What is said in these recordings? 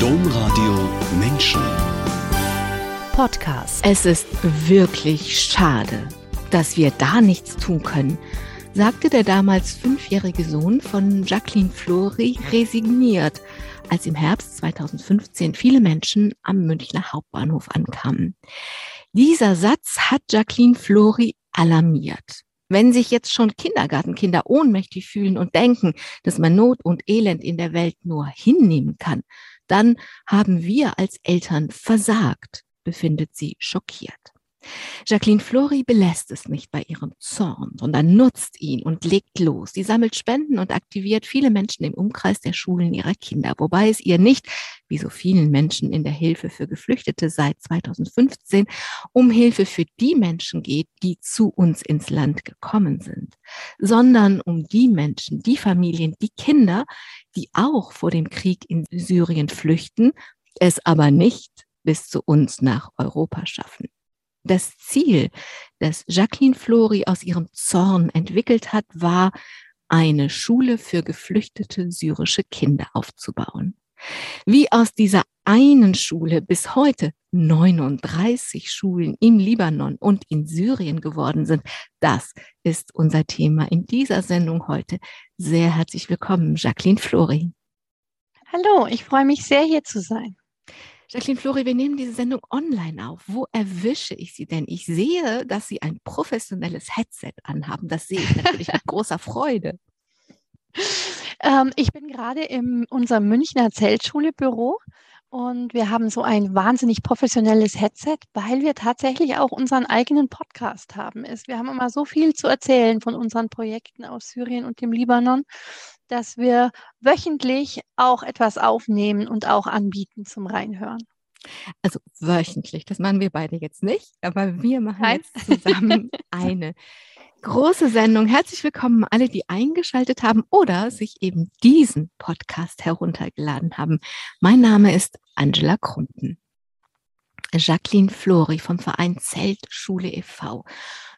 Domradio Menschen. Podcast. Es ist wirklich schade, dass wir da nichts tun können, sagte der damals fünfjährige Sohn von Jacqueline Flori resigniert, als im Herbst 2015 viele Menschen am Münchner Hauptbahnhof ankamen. Dieser Satz hat Jacqueline Flori alarmiert. Wenn sich jetzt schon Kindergartenkinder ohnmächtig fühlen und denken, dass man Not und Elend in der Welt nur hinnehmen kann, dann haben wir als Eltern versagt, befindet sie schockiert. Jacqueline Flori belässt es nicht bei ihrem Zorn, sondern nutzt ihn und legt los. Sie sammelt Spenden und aktiviert viele Menschen im Umkreis der Schulen ihrer Kinder, wobei es ihr nicht, wie so vielen Menschen in der Hilfe für Geflüchtete seit 2015, um Hilfe für die Menschen geht, die zu uns ins Land gekommen sind, sondern um die Menschen, die Familien, die Kinder, die auch vor dem Krieg in Syrien flüchten, es aber nicht bis zu uns nach Europa schaffen. Das Ziel, das Jacqueline Flori aus ihrem Zorn entwickelt hat, war, eine Schule für geflüchtete syrische Kinder aufzubauen. Wie aus dieser einen Schule bis heute 39 Schulen im Libanon und in Syrien geworden sind, das ist unser Thema in dieser Sendung heute. Sehr herzlich willkommen, Jacqueline Flori. Hallo, ich freue mich sehr, hier zu sein. Jacqueline Flori, wir nehmen diese Sendung online auf. Wo erwische ich Sie denn? Ich sehe, dass Sie ein professionelles Headset anhaben. Das sehe ich natürlich mit großer Freude. Ähm, ich bin gerade in unserem Münchner Zeltschule-Büro und wir haben so ein wahnsinnig professionelles Headset, weil wir tatsächlich auch unseren eigenen Podcast haben. Wir haben immer so viel zu erzählen von unseren Projekten aus Syrien und dem Libanon dass wir wöchentlich auch etwas aufnehmen und auch anbieten zum Reinhören. Also wöchentlich, das machen wir beide jetzt nicht, aber wir machen Nein. jetzt zusammen eine große Sendung. Herzlich willkommen alle, die eingeschaltet haben oder sich eben diesen Podcast heruntergeladen haben. Mein Name ist Angela Krumpen. Jacqueline Flori vom Verein Zeltschule e.V.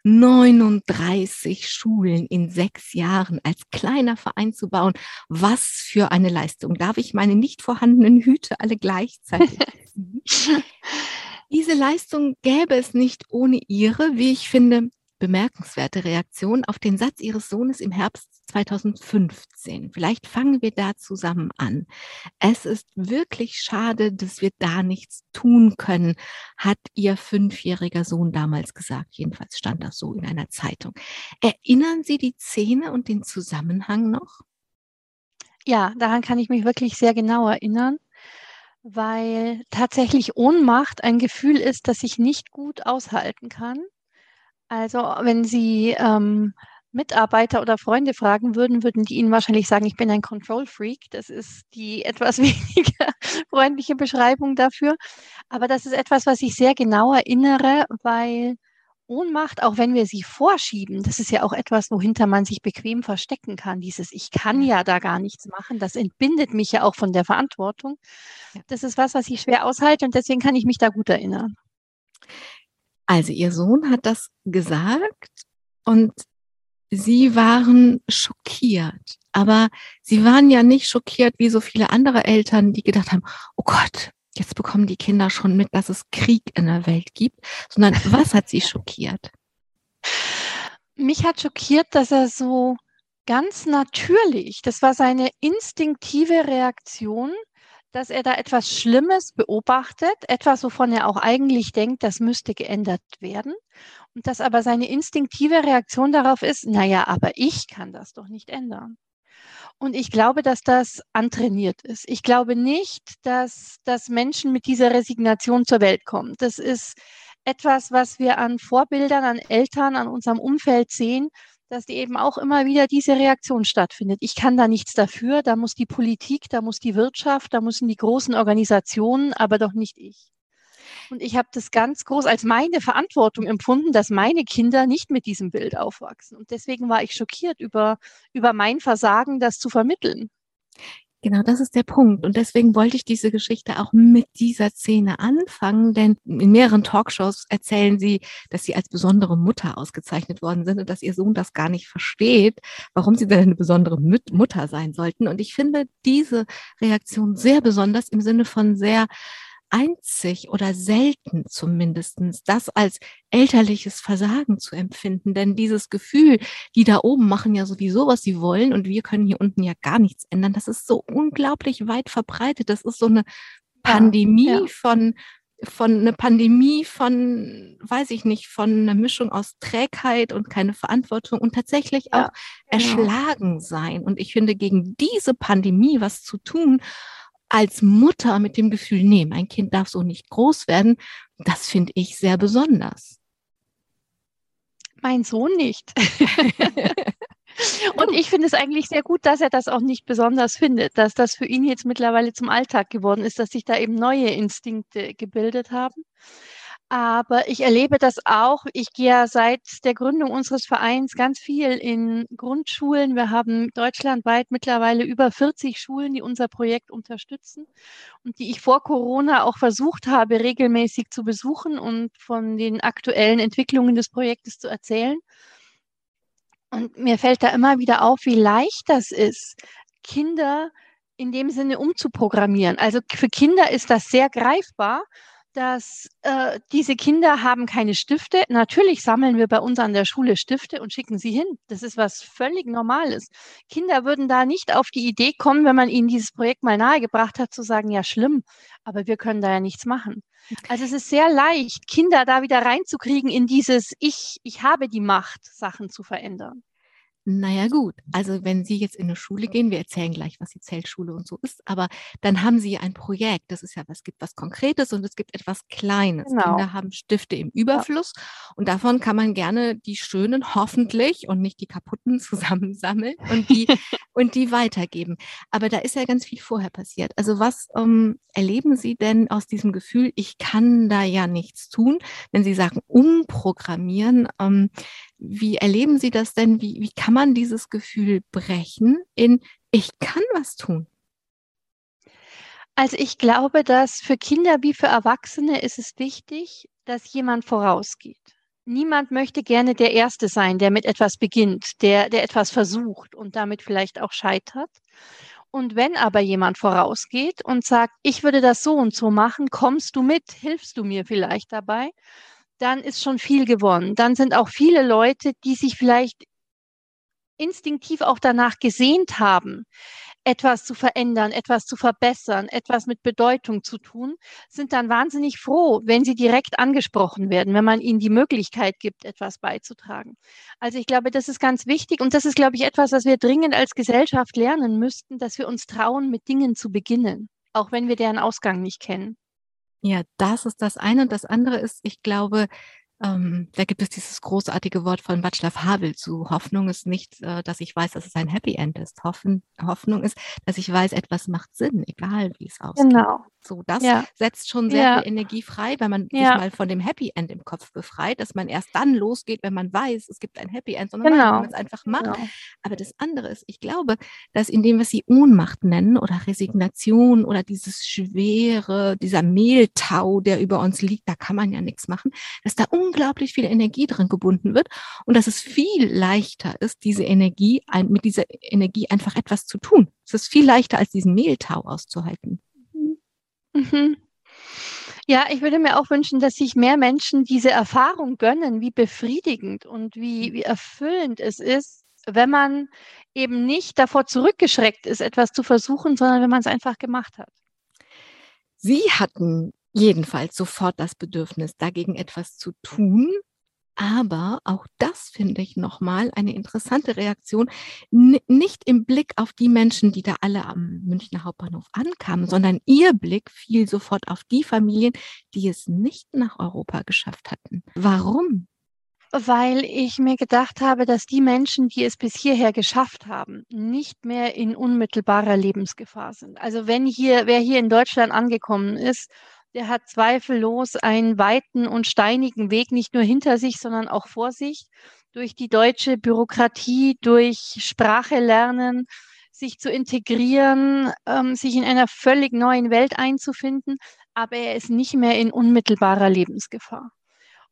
39 Schulen in sechs Jahren als kleiner Verein zu bauen. Was für eine Leistung. Darf ich meine nicht vorhandenen Hüte alle gleichzeitig Diese Leistung gäbe es nicht ohne Ihre, wie ich finde, bemerkenswerte Reaktion auf den Satz Ihres Sohnes im Herbst 2015. Vielleicht fangen wir da zusammen an. Es ist wirklich schade, dass wir da nichts tun können, hat Ihr fünfjähriger Sohn damals gesagt. Jedenfalls stand das so in einer Zeitung. Erinnern Sie die Szene und den Zusammenhang noch? Ja, daran kann ich mich wirklich sehr genau erinnern weil tatsächlich Ohnmacht ein Gefühl ist, das ich nicht gut aushalten kann. Also wenn Sie ähm, Mitarbeiter oder Freunde fragen würden, würden die Ihnen wahrscheinlich sagen, ich bin ein Control Freak. Das ist die etwas weniger freundliche Beschreibung dafür. Aber das ist etwas, was ich sehr genau erinnere, weil Ohnmacht, auch wenn wir sie vorschieben, das ist ja auch etwas, wohinter man sich bequem verstecken kann. Dieses Ich kann ja da gar nichts machen, das entbindet mich ja auch von der Verantwortung. Das ist was, was ich schwer aushalte und deswegen kann ich mich da gut erinnern. Also Ihr Sohn hat das gesagt und Sie waren schockiert. Aber Sie waren ja nicht schockiert wie so viele andere Eltern, die gedacht haben, oh Gott, jetzt bekommen die Kinder schon mit, dass es Krieg in der Welt gibt, sondern was hat Sie schockiert? Mich hat schockiert, dass er so ganz natürlich, das war seine instinktive Reaktion, dass er da etwas Schlimmes beobachtet, etwas, wovon er auch eigentlich denkt, das müsste geändert werden. Und dass aber seine instinktive Reaktion darauf ist, naja, aber ich kann das doch nicht ändern. Und ich glaube, dass das antrainiert ist. Ich glaube nicht, dass, dass Menschen mit dieser Resignation zur Welt kommen. Das ist etwas, was wir an Vorbildern, an Eltern, an unserem Umfeld sehen, dass die eben auch immer wieder diese Reaktion stattfindet. Ich kann da nichts dafür, da muss die Politik, da muss die Wirtschaft, da müssen die großen Organisationen, aber doch nicht ich. Und ich habe das ganz groß als meine Verantwortung empfunden, dass meine Kinder nicht mit diesem Bild aufwachsen. Und deswegen war ich schockiert über, über mein Versagen, das zu vermitteln. Genau, das ist der Punkt. Und deswegen wollte ich diese Geschichte auch mit dieser Szene anfangen, denn in mehreren Talkshows erzählen sie, dass sie als besondere Mutter ausgezeichnet worden sind und dass ihr Sohn das gar nicht versteht, warum sie denn eine besondere Mutter sein sollten. Und ich finde diese Reaktion sehr besonders im Sinne von sehr einzig oder selten zumindestens das als elterliches Versagen zu empfinden. Denn dieses Gefühl, die da oben machen ja sowieso, was sie wollen und wir können hier unten ja gar nichts ändern, das ist so unglaublich weit verbreitet. Das ist so eine Pandemie ja, ja. von von eine Pandemie von, weiß ich nicht, von einer Mischung aus Trägheit und keine Verantwortung und tatsächlich auch ja, genau. erschlagen sein. Und ich finde, gegen diese Pandemie was zu tun als Mutter mit dem Gefühl, nee, mein Kind darf so nicht groß werden, das finde ich sehr besonders. Mein Sohn nicht. Und ich finde es eigentlich sehr gut, dass er das auch nicht besonders findet, dass das für ihn jetzt mittlerweile zum Alltag geworden ist, dass sich da eben neue Instinkte gebildet haben. Aber ich erlebe das auch. Ich gehe ja seit der Gründung unseres Vereins ganz viel in Grundschulen. Wir haben deutschlandweit mittlerweile über 40 Schulen, die unser Projekt unterstützen und die ich vor Corona auch versucht habe, regelmäßig zu besuchen und von den aktuellen Entwicklungen des Projektes zu erzählen. Und mir fällt da immer wieder auf, wie leicht das ist, Kinder in dem Sinne umzuprogrammieren. Also für Kinder ist das sehr greifbar dass äh, diese Kinder haben keine Stifte. Natürlich sammeln wir bei uns an der Schule Stifte und schicken sie hin. Das ist was völlig Normales. Kinder würden da nicht auf die Idee kommen, wenn man ihnen dieses Projekt mal nahegebracht hat, zu sagen, ja schlimm, aber wir können da ja nichts machen. Also es ist sehr leicht, Kinder da wieder reinzukriegen in dieses Ich, ich habe die Macht, Sachen zu verändern. Naja gut, also wenn Sie jetzt in eine Schule gehen, wir erzählen gleich, was die Zeltschule und so ist, aber dann haben Sie ein Projekt. Das ist ja, es gibt was Konkretes und es gibt etwas Kleines. Genau. Kinder haben Stifte im Überfluss ja. und davon kann man gerne die schönen hoffentlich und nicht die kaputten zusammensammeln und die und die weitergeben. Aber da ist ja ganz viel vorher passiert. Also was ähm, erleben Sie denn aus diesem Gefühl, ich kann da ja nichts tun, wenn Sie sagen umprogrammieren? Ähm, wie erleben Sie das denn? Wie, wie kann man dieses Gefühl brechen in ich kann was tun? Also ich glaube, dass für Kinder wie für Erwachsene ist es wichtig, dass jemand vorausgeht. Niemand möchte gerne der Erste sein, der mit etwas beginnt, der, der etwas versucht und damit vielleicht auch scheitert. Und wenn aber jemand vorausgeht und sagt, ich würde das so und so machen, kommst du mit, hilfst du mir vielleicht dabei, dann ist schon viel gewonnen. Dann sind auch viele Leute, die sich vielleicht instinktiv auch danach gesehnt haben, etwas zu verändern, etwas zu verbessern, etwas mit Bedeutung zu tun, sind dann wahnsinnig froh, wenn sie direkt angesprochen werden, wenn man ihnen die Möglichkeit gibt, etwas beizutragen. Also ich glaube, das ist ganz wichtig und das ist, glaube ich, etwas, was wir dringend als Gesellschaft lernen müssten, dass wir uns trauen, mit Dingen zu beginnen, auch wenn wir deren Ausgang nicht kennen. Ja, das ist das eine. Und das andere ist, ich glaube, ähm, da gibt es dieses großartige Wort von Václav Havel zu. Hoffnung ist nicht, äh, dass ich weiß, dass es ein Happy End ist. Hoffen, Hoffnung ist, dass ich weiß, etwas macht Sinn, egal wie es aussieht. Genau. So, das ja. setzt schon sehr ja. viel Energie frei, wenn man sich mal von dem Happy End im Kopf befreit, dass man erst dann losgeht, wenn man weiß, es gibt ein Happy End, sondern genau. wenn man es einfach macht. Genau. Aber das andere ist, ich glaube, dass in dem, was sie Ohnmacht nennen oder Resignation oder dieses schwere, dieser Mehltau, der über uns liegt, da kann man ja nichts machen, dass da unglaublich viel Energie drin gebunden wird und dass es viel leichter ist, diese Energie, mit dieser Energie einfach etwas zu tun. Es ist viel leichter, als diesen Mehltau auszuhalten. Mhm. Ja, ich würde mir auch wünschen, dass sich mehr Menschen diese Erfahrung gönnen, wie befriedigend und wie, wie erfüllend es ist, wenn man eben nicht davor zurückgeschreckt ist, etwas zu versuchen, sondern wenn man es einfach gemacht hat. Sie hatten jedenfalls sofort das Bedürfnis, dagegen etwas zu tun. Aber auch das finde ich nochmal eine interessante Reaktion, nicht im Blick auf die Menschen, die da alle am Münchner Hauptbahnhof ankamen, sondern ihr Blick fiel sofort auf die Familien, die es nicht nach Europa geschafft hatten. Warum? Weil ich mir gedacht habe, dass die Menschen, die es bis hierher geschafft haben, nicht mehr in unmittelbarer Lebensgefahr sind. Also wenn hier, wer hier in Deutschland angekommen ist der hat zweifellos einen weiten und steinigen Weg nicht nur hinter sich, sondern auch vor sich. Durch die deutsche Bürokratie, durch Sprache lernen, sich zu integrieren, ähm, sich in einer völlig neuen Welt einzufinden, aber er ist nicht mehr in unmittelbarer Lebensgefahr.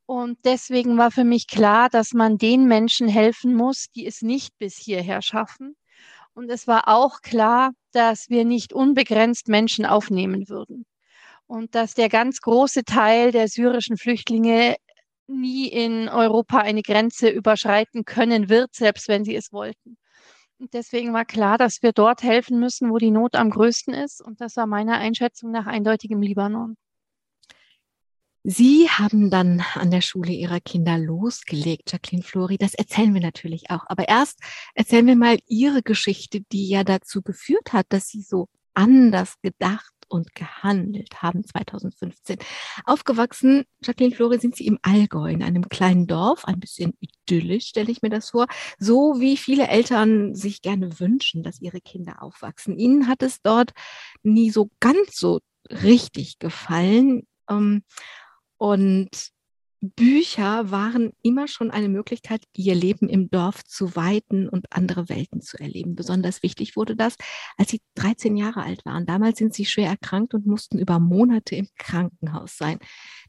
Und deswegen war für mich klar, dass man den Menschen helfen muss, die es nicht bis hierher schaffen. Und es war auch klar, dass wir nicht unbegrenzt Menschen aufnehmen würden. Und dass der ganz große Teil der syrischen Flüchtlinge nie in Europa eine Grenze überschreiten können wird, selbst wenn sie es wollten. Und deswegen war klar, dass wir dort helfen müssen, wo die Not am größten ist. Und das war meiner Einschätzung nach eindeutig im Libanon. Sie haben dann an der Schule Ihrer Kinder losgelegt, Jacqueline Flori. Das erzählen wir natürlich auch. Aber erst erzählen wir mal Ihre Geschichte, die ja dazu geführt hat, dass Sie so anders gedacht und gehandelt haben 2015. Aufgewachsen, Jacqueline Flori, sind Sie im Allgäu, in einem kleinen Dorf, ein bisschen idyllisch, stelle ich mir das vor, so wie viele Eltern sich gerne wünschen, dass ihre Kinder aufwachsen. Ihnen hat es dort nie so ganz so richtig gefallen. Ähm, und Bücher waren immer schon eine Möglichkeit, ihr Leben im Dorf zu weiten und andere Welten zu erleben. Besonders wichtig wurde das, als sie 13 Jahre alt waren. Damals sind sie schwer erkrankt und mussten über Monate im Krankenhaus sein.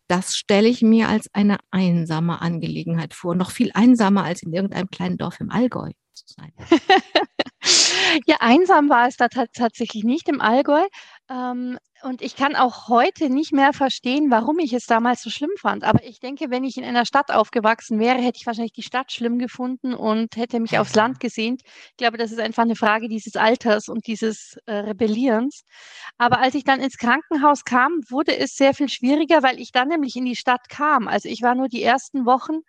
Das stelle ich mir als eine einsame Angelegenheit vor, noch viel einsamer als in irgendeinem kleinen Dorf im Allgäu zu sein. ja, einsam war es da tatsächlich nicht im Allgäu. Ähm, und ich kann auch heute nicht mehr verstehen, warum ich es damals so schlimm fand. Aber ich denke, wenn ich in einer Stadt aufgewachsen wäre, hätte ich wahrscheinlich die Stadt schlimm gefunden und hätte mich aufs Land gesehnt. Ich glaube, das ist einfach eine Frage dieses Alters und dieses äh, Rebellierens. Aber als ich dann ins Krankenhaus kam, wurde es sehr viel schwieriger, weil ich dann nämlich in die Stadt kam. Also ich war nur die ersten Wochen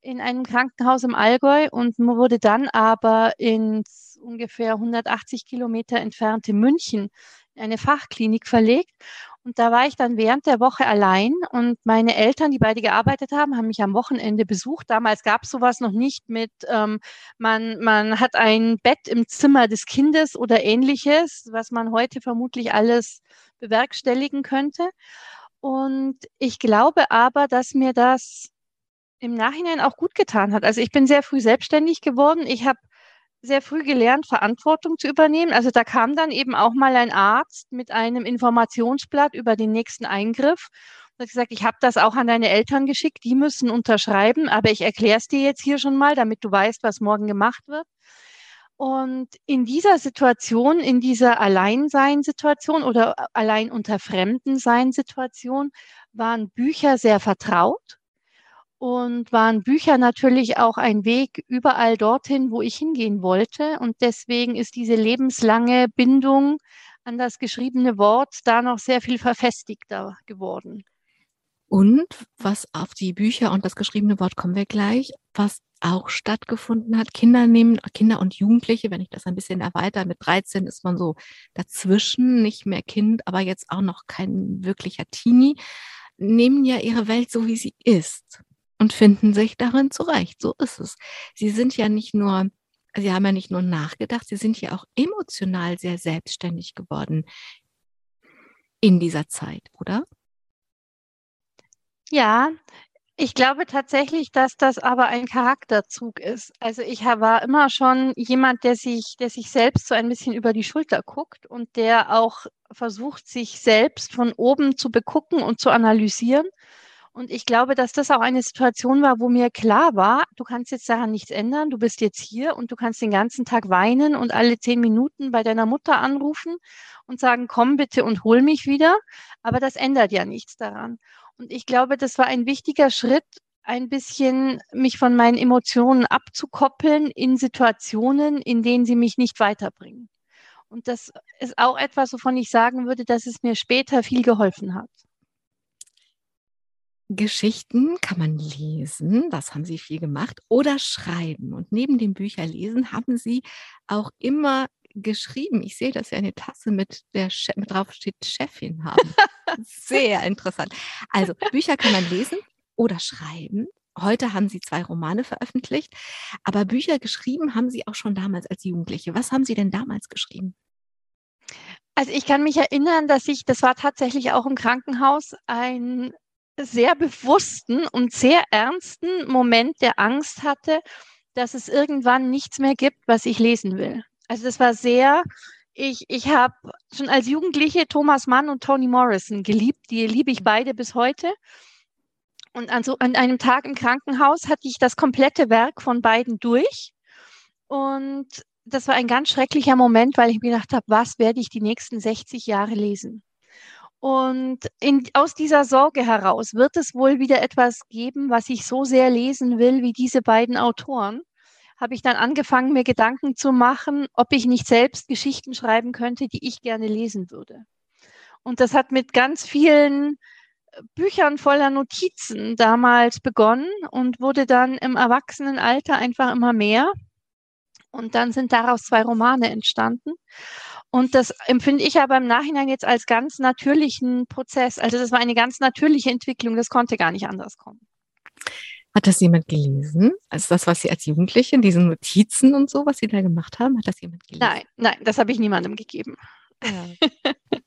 in einem Krankenhaus im Allgäu und wurde dann aber ins ungefähr 180 Kilometer entfernte München eine Fachklinik verlegt. Und da war ich dann während der Woche allein und meine Eltern, die beide gearbeitet haben, haben mich am Wochenende besucht. Damals gab es sowas noch nicht mit, ähm, man, man hat ein Bett im Zimmer des Kindes oder ähnliches, was man heute vermutlich alles bewerkstelligen könnte. Und ich glaube aber, dass mir das im Nachhinein auch gut getan hat. Also ich bin sehr früh selbstständig geworden. Ich habe sehr früh gelernt, Verantwortung zu übernehmen. Also da kam dann eben auch mal ein Arzt mit einem Informationsblatt über den nächsten Eingriff und hat gesagt, ich habe das auch an deine Eltern geschickt, die müssen unterschreiben, aber ich erkläre es dir jetzt hier schon mal, damit du weißt, was morgen gemacht wird. Und in dieser Situation, in dieser Alleinseinsituation oder allein unter Fremdenseinsituation waren Bücher sehr vertraut und waren Bücher natürlich auch ein Weg überall dorthin, wo ich hingehen wollte. Und deswegen ist diese lebenslange Bindung an das geschriebene Wort da noch sehr viel verfestigter geworden. Und was auf die Bücher und das geschriebene Wort kommen wir gleich, was auch stattgefunden hat. Kinder nehmen, Kinder und Jugendliche, wenn ich das ein bisschen erweitere, mit 13 ist man so dazwischen, nicht mehr Kind, aber jetzt auch noch kein wirklicher Teenie, nehmen ja ihre Welt so, wie sie ist und finden sich darin zurecht. So ist es. Sie sind ja nicht nur, sie haben ja nicht nur nachgedacht, sie sind ja auch emotional sehr selbstständig geworden in dieser Zeit, oder? Ja, ich glaube tatsächlich, dass das aber ein Charakterzug ist. Also ich war immer schon jemand, der sich, der sich selbst so ein bisschen über die Schulter guckt und der auch versucht, sich selbst von oben zu begucken und zu analysieren und ich glaube, dass das auch eine Situation war, wo mir klar war, du kannst jetzt daran nichts ändern, du bist jetzt hier und du kannst den ganzen Tag weinen und alle zehn Minuten bei deiner Mutter anrufen und sagen, komm bitte und hol mich wieder. Aber das ändert ja nichts daran. Und ich glaube, das war ein wichtiger Schritt, ein bisschen mich von meinen Emotionen abzukoppeln in Situationen, in denen sie mich nicht weiterbringen. Und das ist auch etwas, wovon ich sagen würde, dass es mir später viel geholfen hat. Geschichten kann man lesen, das haben Sie viel gemacht, oder schreiben. Und neben dem Bücherlesen haben Sie auch immer geschrieben. Ich sehe, dass Sie eine Tasse mit der che mit drauf steht Chefin haben. Sehr interessant. Also Bücher kann man lesen oder schreiben. Heute haben Sie zwei Romane veröffentlicht, aber Bücher geschrieben haben Sie auch schon damals als Jugendliche. Was haben Sie denn damals geschrieben? Also ich kann mich erinnern, dass ich, das war tatsächlich auch im Krankenhaus, ein sehr bewussten und sehr ernsten Moment der Angst hatte, dass es irgendwann nichts mehr gibt, was ich lesen will. Also das war sehr, ich, ich habe schon als Jugendliche Thomas Mann und Toni Morrison geliebt. Die liebe ich beide bis heute. Und an, so, an einem Tag im Krankenhaus hatte ich das komplette Werk von beiden durch. Und das war ein ganz schrecklicher Moment, weil ich mir gedacht habe, was werde ich die nächsten 60 Jahre lesen? Und in, aus dieser Sorge heraus wird es wohl wieder etwas geben, was ich so sehr lesen will wie diese beiden Autoren. Habe ich dann angefangen, mir Gedanken zu machen, ob ich nicht selbst Geschichten schreiben könnte, die ich gerne lesen würde. Und das hat mit ganz vielen äh, Büchern voller Notizen damals begonnen und wurde dann im Erwachsenenalter einfach immer mehr. Und dann sind daraus zwei Romane entstanden. Und das empfinde ich aber im Nachhinein jetzt als ganz natürlichen Prozess. Also das war eine ganz natürliche Entwicklung, das konnte gar nicht anders kommen. Hat das jemand gelesen? Also das, was Sie als Jugendliche, diese Notizen und so, was Sie da gemacht haben, hat das jemand gelesen? Nein, nein, das habe ich niemandem gegeben. Ja.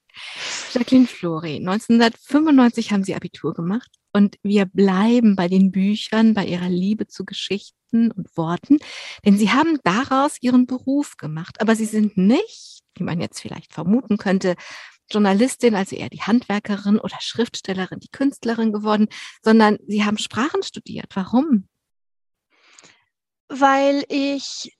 Jacqueline Flori, 1995 haben Sie Abitur gemacht und wir bleiben bei den Büchern, bei Ihrer Liebe zu Geschichten und Worten, denn Sie haben daraus Ihren Beruf gemacht, aber Sie sind nicht wie man jetzt vielleicht vermuten könnte, Journalistin, also eher die Handwerkerin oder Schriftstellerin, die Künstlerin geworden, sondern Sie haben Sprachen studiert. Warum? Weil ich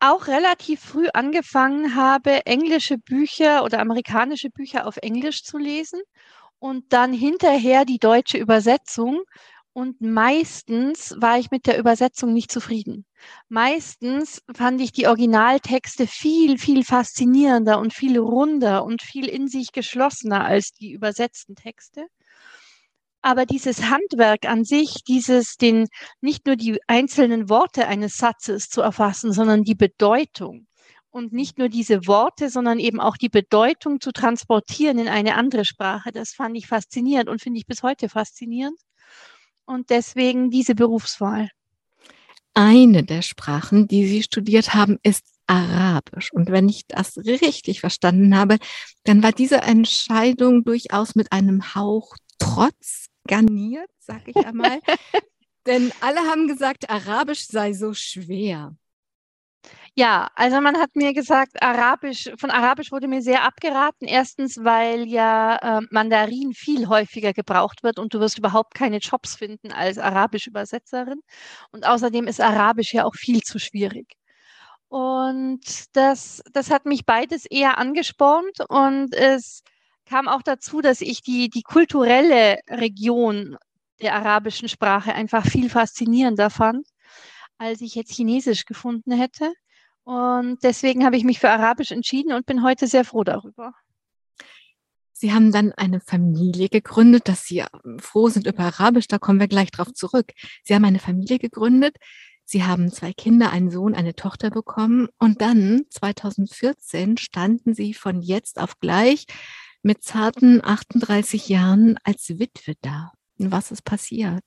auch relativ früh angefangen habe, englische Bücher oder amerikanische Bücher auf Englisch zu lesen und dann hinterher die deutsche Übersetzung und meistens war ich mit der Übersetzung nicht zufrieden. Meistens fand ich die Originaltexte viel, viel faszinierender und viel runder und viel in sich geschlossener als die übersetzten Texte. Aber dieses Handwerk an sich, dieses, den, nicht nur die einzelnen Worte eines Satzes zu erfassen, sondern die Bedeutung und nicht nur diese Worte, sondern eben auch die Bedeutung zu transportieren in eine andere Sprache, das fand ich faszinierend und finde ich bis heute faszinierend und deswegen diese Berufswahl. Eine der Sprachen, die Sie studiert haben, ist Arabisch. Und wenn ich das richtig verstanden habe, dann war diese Entscheidung durchaus mit einem Hauch Trotz garniert, sag ich einmal. Denn alle haben gesagt, Arabisch sei so schwer. Ja, also man hat mir gesagt, Arabisch, von Arabisch wurde mir sehr abgeraten. Erstens, weil ja äh, Mandarin viel häufiger gebraucht wird und du wirst überhaupt keine Jobs finden als Arabisch-Übersetzerin. Und außerdem ist Arabisch ja auch viel zu schwierig. Und das, das hat mich beides eher angespornt und es kam auch dazu, dass ich die, die kulturelle Region der arabischen Sprache einfach viel faszinierender fand, als ich jetzt Chinesisch gefunden hätte. Und deswegen habe ich mich für Arabisch entschieden und bin heute sehr froh darüber. Sie haben dann eine Familie gegründet, dass Sie ähm, froh sind über Arabisch, da kommen wir gleich drauf zurück. Sie haben eine Familie gegründet, Sie haben zwei Kinder, einen Sohn, eine Tochter bekommen und dann 2014 standen Sie von jetzt auf gleich mit zarten 38 Jahren als Witwe da. Was ist passiert?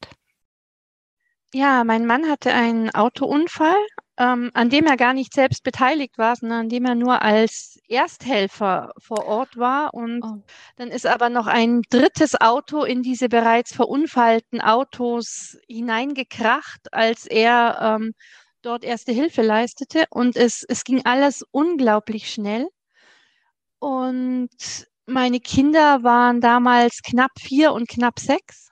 Ja, mein Mann hatte einen Autounfall ähm, an dem er gar nicht selbst beteiligt war, sondern an dem er nur als Ersthelfer vor Ort war. Und oh. dann ist aber noch ein drittes Auto in diese bereits verunfallten Autos hineingekracht, als er ähm, dort erste Hilfe leistete. Und es, es ging alles unglaublich schnell. Und meine Kinder waren damals knapp vier und knapp sechs.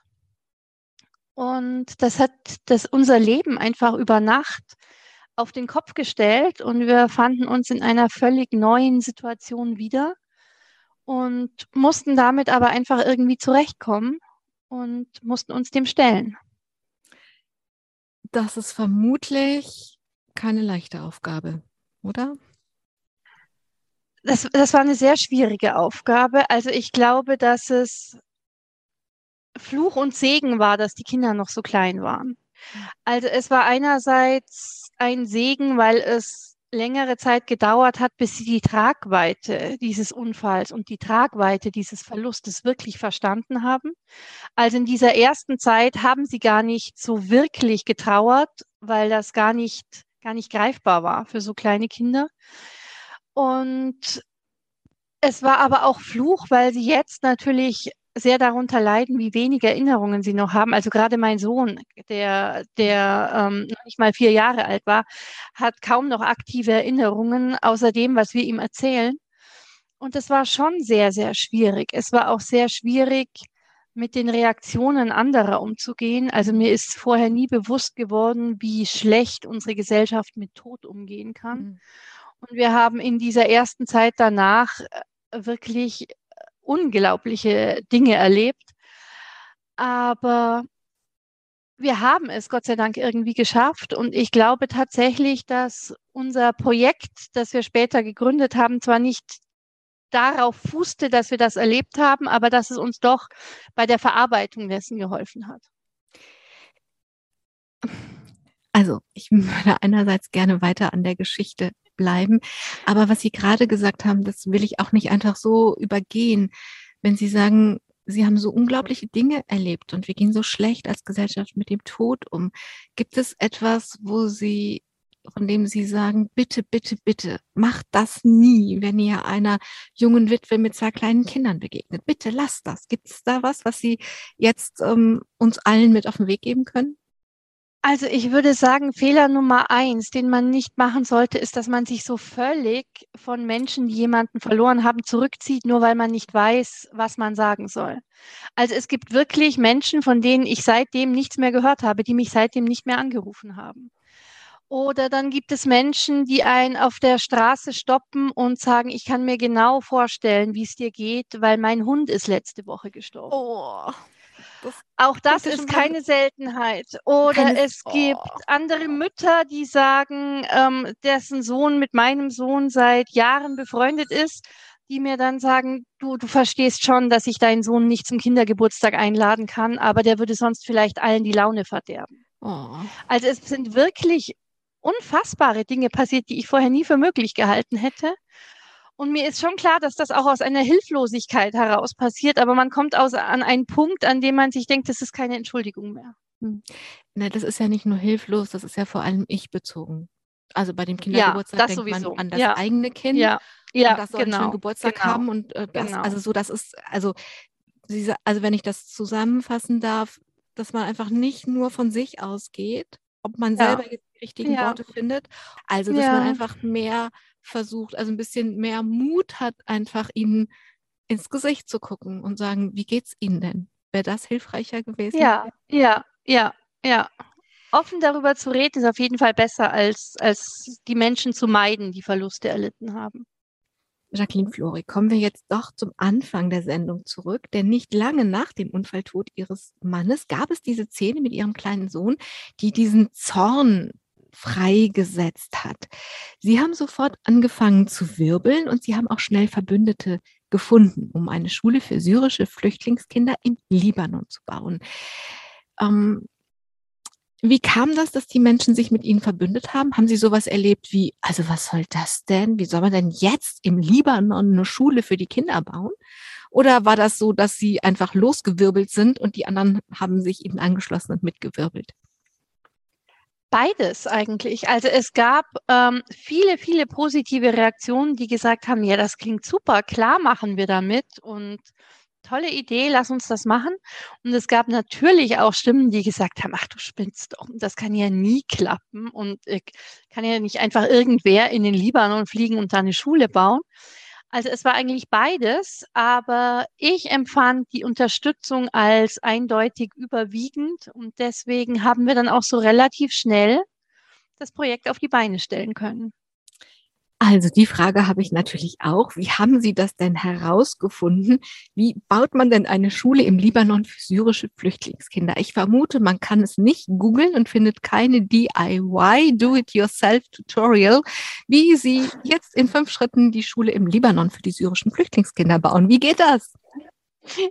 Und das hat das unser Leben einfach über Nacht auf den Kopf gestellt und wir fanden uns in einer völlig neuen Situation wieder und mussten damit aber einfach irgendwie zurechtkommen und mussten uns dem stellen. Das ist vermutlich keine leichte Aufgabe, oder? Das, das war eine sehr schwierige Aufgabe. Also ich glaube, dass es Fluch und Segen war, dass die Kinder noch so klein waren. Also es war einerseits ein Segen, weil es längere Zeit gedauert hat, bis sie die Tragweite dieses Unfalls und die Tragweite dieses Verlustes wirklich verstanden haben. Also in dieser ersten Zeit haben sie gar nicht so wirklich getrauert, weil das gar nicht, gar nicht greifbar war für so kleine Kinder. Und es war aber auch Fluch, weil sie jetzt natürlich sehr darunter leiden, wie wenig Erinnerungen sie noch haben. Also gerade mein Sohn, der, der ähm, noch nicht mal vier Jahre alt war, hat kaum noch aktive Erinnerungen außer dem, was wir ihm erzählen. Und das war schon sehr, sehr schwierig. Es war auch sehr schwierig, mit den Reaktionen anderer umzugehen. Also mir ist vorher nie bewusst geworden, wie schlecht unsere Gesellschaft mit Tod umgehen kann. Mhm. Und wir haben in dieser ersten Zeit danach äh, wirklich unglaubliche Dinge erlebt. Aber wir haben es Gott sei Dank irgendwie geschafft. Und ich glaube tatsächlich, dass unser Projekt, das wir später gegründet haben, zwar nicht darauf fußte, dass wir das erlebt haben, aber dass es uns doch bei der Verarbeitung dessen geholfen hat. Also, ich würde einerseits gerne weiter an der Geschichte bleiben. Aber was Sie gerade gesagt haben, das will ich auch nicht einfach so übergehen. Wenn Sie sagen, Sie haben so unglaubliche Dinge erlebt und wir gehen so schlecht als Gesellschaft mit dem Tod um. Gibt es etwas, wo Sie, von dem Sie sagen, bitte, bitte, bitte, macht das nie, wenn ihr einer jungen Witwe mit zwei kleinen Kindern begegnet? Bitte lasst das. Gibt es da was, was Sie jetzt ähm, uns allen mit auf den Weg geben können? Also ich würde sagen, Fehler Nummer eins, den man nicht machen sollte, ist, dass man sich so völlig von Menschen, die jemanden verloren haben, zurückzieht, nur weil man nicht weiß, was man sagen soll. Also es gibt wirklich Menschen, von denen ich seitdem nichts mehr gehört habe, die mich seitdem nicht mehr angerufen haben. Oder dann gibt es Menschen, die einen auf der Straße stoppen und sagen, ich kann mir genau vorstellen, wie es dir geht, weil mein Hund ist letzte Woche gestorben. Oh. Das auch das ist keine Seltenheit. Oder keine, es oh. gibt andere Mütter, die sagen, ähm, dessen Sohn mit meinem Sohn seit Jahren befreundet ist, die mir dann sagen, du, du verstehst schon, dass ich deinen Sohn nicht zum Kindergeburtstag einladen kann, aber der würde sonst vielleicht allen die Laune verderben. Oh. Also es sind wirklich unfassbare Dinge passiert, die ich vorher nie für möglich gehalten hätte. Und mir ist schon klar, dass das auch aus einer Hilflosigkeit heraus passiert, aber man kommt aus, an einen Punkt, an dem man sich denkt, das ist keine Entschuldigung mehr. Hm. Na, das ist ja nicht nur hilflos, das ist ja vor allem ich bezogen. Also bei dem Kindergeburtstag ja, denkt sowieso. man an das ja. eigene Kind. Ja, ja das soll genau. einen schönen Geburtstag genau. haben und äh, das, genau. also so, das ist, also also wenn ich das zusammenfassen darf, dass man einfach nicht nur von sich ausgeht, ob man ja. selber jetzt die richtigen Worte findet, also dass man einfach mehr versucht, also ein bisschen mehr Mut hat, einfach ihnen ins Gesicht zu gucken und sagen, wie geht's Ihnen denn? Wäre das hilfreicher gewesen? Ja, ja, ja, ja. Offen darüber zu reden ist auf jeden Fall besser, als, als die Menschen zu meiden, die Verluste erlitten haben. Jacqueline Flori, kommen wir jetzt doch zum Anfang der Sendung zurück, denn nicht lange nach dem Unfalltod ihres Mannes gab es diese Szene mit ihrem kleinen Sohn, die diesen Zorn freigesetzt hat. Sie haben sofort angefangen zu wirbeln und sie haben auch schnell Verbündete gefunden, um eine Schule für syrische Flüchtlingskinder im Libanon zu bauen. Ähm, wie kam das, dass die Menschen sich mit ihnen verbündet haben? Haben sie sowas erlebt wie, also was soll das denn? Wie soll man denn jetzt im Libanon eine Schule für die Kinder bauen? Oder war das so, dass sie einfach losgewirbelt sind und die anderen haben sich ihnen angeschlossen und mitgewirbelt? Beides eigentlich. Also es gab ähm, viele, viele positive Reaktionen, die gesagt haben, ja, das klingt super, klar machen wir damit und tolle Idee, lass uns das machen. Und es gab natürlich auch Stimmen, die gesagt haben, ach du spinnst doch, das kann ja nie klappen und äh, kann ja nicht einfach irgendwer in den Libanon fliegen und da eine Schule bauen. Also es war eigentlich beides, aber ich empfand die Unterstützung als eindeutig überwiegend und deswegen haben wir dann auch so relativ schnell das Projekt auf die Beine stellen können. Also die Frage habe ich natürlich auch. Wie haben Sie das denn herausgefunden? Wie baut man denn eine Schule im Libanon für syrische Flüchtlingskinder? Ich vermute, man kann es nicht googeln und findet keine DIY, Do-it-yourself-Tutorial, wie Sie jetzt in fünf Schritten die Schule im Libanon für die syrischen Flüchtlingskinder bauen. Wie geht das?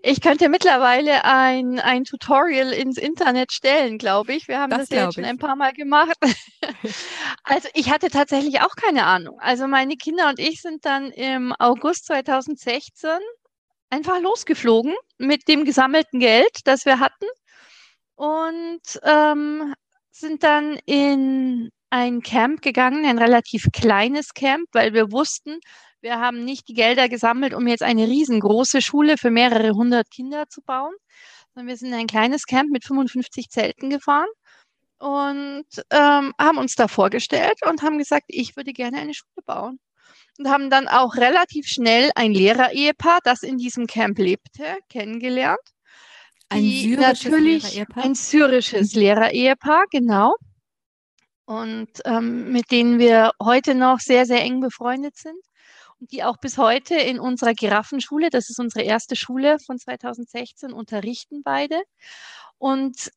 Ich könnte mittlerweile ein, ein Tutorial ins Internet stellen, glaube ich. Wir haben das, das ja jetzt schon ein paar Mal gemacht. also ich hatte tatsächlich auch keine Ahnung. Also meine Kinder und ich sind dann im August 2016 einfach losgeflogen mit dem gesammelten Geld, das wir hatten und ähm, sind dann in ein Camp gegangen, ein relativ kleines Camp, weil wir wussten, Wir haben nicht die Gelder gesammelt, um jetzt eine riesengroße Schule für mehrere hundert Kinder zu bauen, sondern wir sind in ein kleines Camp mit 55 Zelten gefahren und ähm, haben uns da vorgestellt und haben gesagt, ich würde gerne eine Schule bauen. Und haben dann auch relativ schnell ein Lehrer-Ehepaar, das in diesem Camp lebte, kennengelernt. Ein syrisches Lehrer-Ehepaar? ein syrisches Lehrer-Ehepaar, genau. Und ähm, mit denen wir heute noch sehr, sehr eng befreundet sind die auch bis heute in unserer Giraffenschule, das ist unsere erste Schule von 2016, unterrichten beide. Und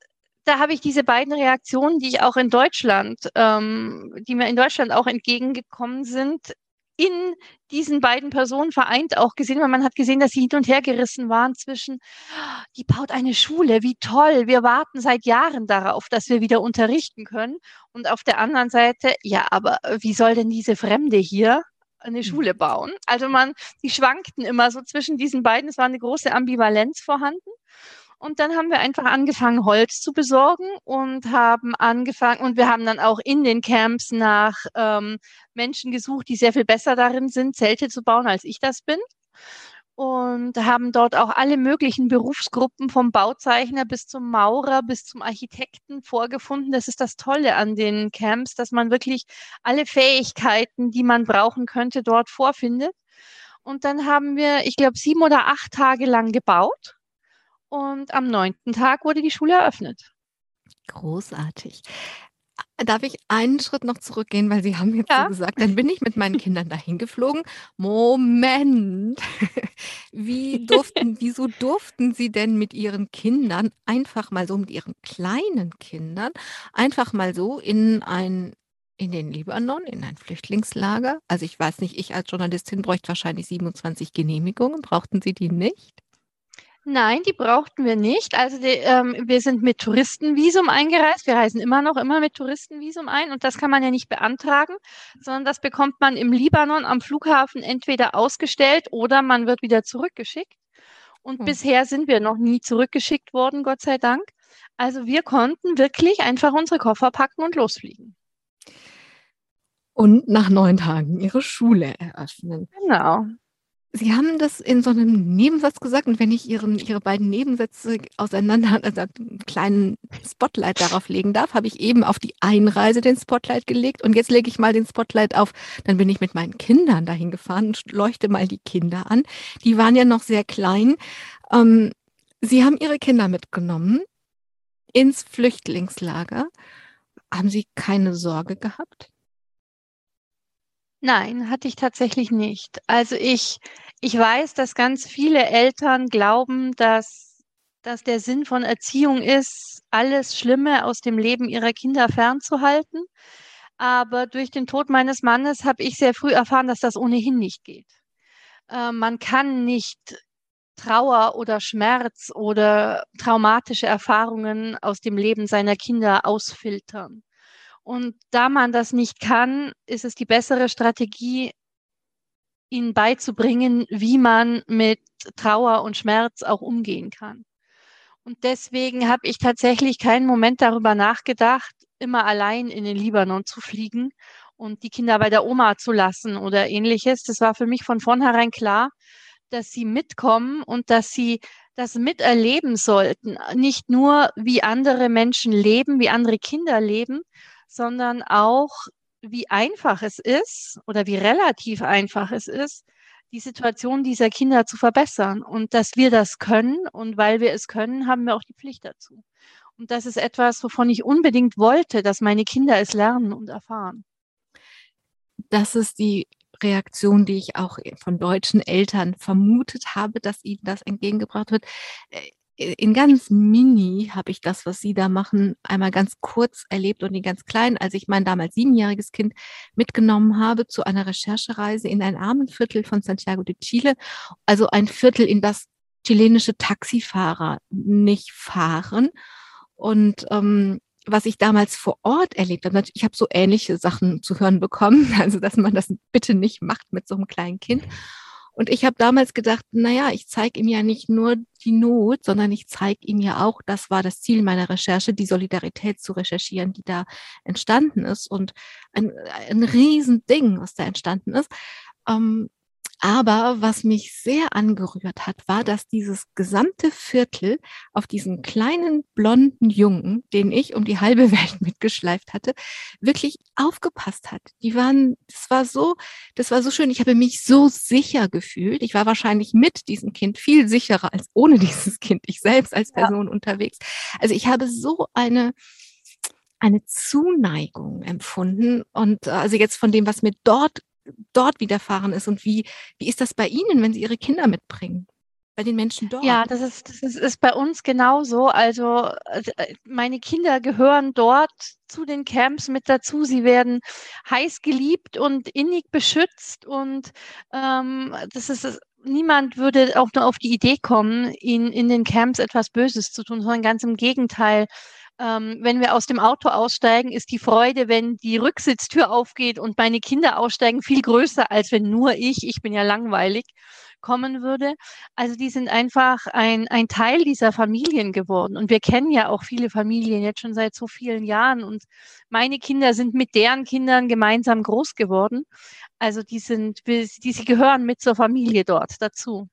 da habe ich diese beiden Reaktionen, die ich auch in Deutschland, ähm, die mir in Deutschland auch entgegengekommen sind, in diesen beiden Personen vereint auch gesehen, weil man hat gesehen, dass sie hin und her gerissen waren zwischen, die baut eine Schule, wie toll, wir warten seit Jahren darauf, dass wir wieder unterrichten können. Und auf der anderen Seite, ja, aber wie soll denn diese Fremde hier eine hm. Schule bauen? Also man, die schwankten immer so zwischen diesen beiden, es war eine große Ambivalenz vorhanden. Und dann haben wir einfach angefangen, Holz zu besorgen und haben angefangen, und wir haben dann auch in den Camps nach ähm, Menschen gesucht, die sehr viel besser darin sind, Zelte zu bauen, als ich das bin. Und haben dort auch alle möglichen Berufsgruppen vom Bauzeichner bis zum Maurer bis zum Architekten vorgefunden. Das ist das Tolle an den Camps, dass man wirklich alle Fähigkeiten, die man brauchen könnte, dort vorfindet. Und dann haben wir, ich glaube, sieben oder acht Tage lang gebaut und am neunten Tag wurde die Schule eröffnet. Großartig. Darf ich einen Schritt noch zurückgehen, weil Sie haben jetzt Ja. so gesagt, dann bin ich mit meinen Kindern dahin geflogen. Moment. Wie durften wieso durften Sie denn mit Ihren Kindern einfach mal so mit Ihren kleinen Kindern einfach mal so in ein in den Libanon, in ein Flüchtlingslager? Also, ich weiß nicht, ich als Journalistin bräuchte wahrscheinlich 27 Genehmigungen. Brauchten Sie die nicht? Nein, die brauchten wir nicht. Also die, ähm, wir sind mit Touristenvisum eingereist. Wir reisen immer noch immer mit Touristenvisum ein und das kann man ja nicht beantragen, sondern das bekommt man im Libanon am Flughafen entweder ausgestellt oder man wird wieder zurückgeschickt. Und Hm. bisher sind wir noch nie zurückgeschickt worden, Gott sei Dank. Also wir konnten wirklich einfach unsere Koffer packen und losfliegen. Und nach 9 Tagen Ihre Schule eröffnen. Genau. Sie haben das in so einem Nebensatz gesagt und wenn ich Ihren Ihre beiden Nebensätze auseinander also 'n kleinen Spotlight darauf legen darf, habe ich eben auf die Einreise den Spotlight gelegt und jetzt lege ich mal den Spotlight auf dann bin ich mit meinen Kindern dahin gefahren und leuchte mal die Kinder an. Die waren ja noch sehr klein. Ähm, Sie haben Ihre Kinder mitgenommen ins Flüchtlingslager. Haben Sie keine Sorge gehabt? Nein, hatte ich tatsächlich nicht. Also ich ich weiß, dass ganz viele Eltern glauben, dass dass der Sinn von Erziehung ist, alles Schlimme aus dem Leben ihrer Kinder fernzuhalten. Aber durch den Tod meines Mannes habe ich sehr früh erfahren, dass das ohnehin nicht geht. Äh, man kann nicht Trauer oder Schmerz oder traumatische Erfahrungen aus dem Leben seiner Kinder ausfiltern. Und da man das nicht kann, ist es die bessere Strategie ihnen beizubringen, wie man mit Trauer und Schmerz auch umgehen kann. Und deswegen habe ich tatsächlich keinen Moment darüber nachgedacht, immer allein in den Libanon zu fliegen und die Kinder bei der Oma zu lassen oder Ähnliches. Das war für mich von vornherein klar, dass sie mitkommen und dass sie das miterleben sollten. Nicht nur, wie andere Menschen leben, wie andere Kinder leben, sondern auch, wie einfach es ist oder wie relativ einfach es ist, die Situation dieser Kinder zu verbessern und dass wir das können und weil wir es können, haben wir auch die Pflicht dazu. Und das ist etwas, wovon ich unbedingt wollte, dass meine Kinder es lernen und erfahren. Das ist die Reaktion, die ich auch von deutschen Eltern vermutet habe, dass ihnen das entgegengebracht wird. In ganz mini habe ich das, was Sie da machen, einmal ganz kurz erlebt und in ganz klein, als ich mein damals siebenjähriges Kind mitgenommen habe zu einer Recherchereise in ein Armenviertel von Santiago de Chile, also ein Viertel, in das chilenische Taxifahrer nicht fahren. Und ähm, was ich damals vor Ort erlebt habe, ich habe so ähnliche Sachen zu hören bekommen, also dass man das bitte nicht macht mit so einem kleinen Kind. Und ich habe damals gedacht, na ja, ich zeige ihm ja nicht nur die Not, sondern ich zeige ihm ja auch, das war das Ziel meiner Recherche, die Solidarität zu recherchieren, die da entstanden ist und ein, ein Riesending, was da entstanden ist. Ähm, Aber was mich sehr angerührt hat, war, dass dieses gesamte Viertel auf diesen kleinen blonden Jungen, den ich um die halbe Welt mitgeschleift hatte, wirklich aufgepasst hat. Die waren, das war so, das war so schön. Ich habe mich so sicher gefühlt. Ich war wahrscheinlich mit diesem Kind viel sicherer als ohne dieses Kind. Ich selbst als Person ja. unterwegs. Also ich habe so eine eine Zuneigung empfunden und äh, also jetzt von dem, was mir dort dort widerfahren ist und wie wie ist das bei Ihnen, wenn Sie Ihre Kinder mitbringen? Bei den Menschen dort? Ja, das ist, das ist, ist bei uns genauso. Also äh, meine Kinder gehören dort zu den Camps mit dazu. Sie werden heiß geliebt und innig beschützt und ähm, das ist niemand würde auch nur auf die Idee kommen, ihnen in den Camps etwas Böses zu tun, sondern ganz im Gegenteil ähm, wenn wir aus dem Auto aussteigen, ist die Freude, wenn die Rücksitztür aufgeht und meine Kinder aussteigen, viel größer, als wenn nur ich, ich bin ja langweilig, kommen würde. Also die sind einfach ein, ein Teil dieser Familien geworden. Und wir kennen ja auch viele Familien jetzt schon seit so vielen Jahren. Und meine Kinder sind mit deren Kindern gemeinsam groß geworden. Also die sind, die, sie gehören mit zur Familie dort dazu.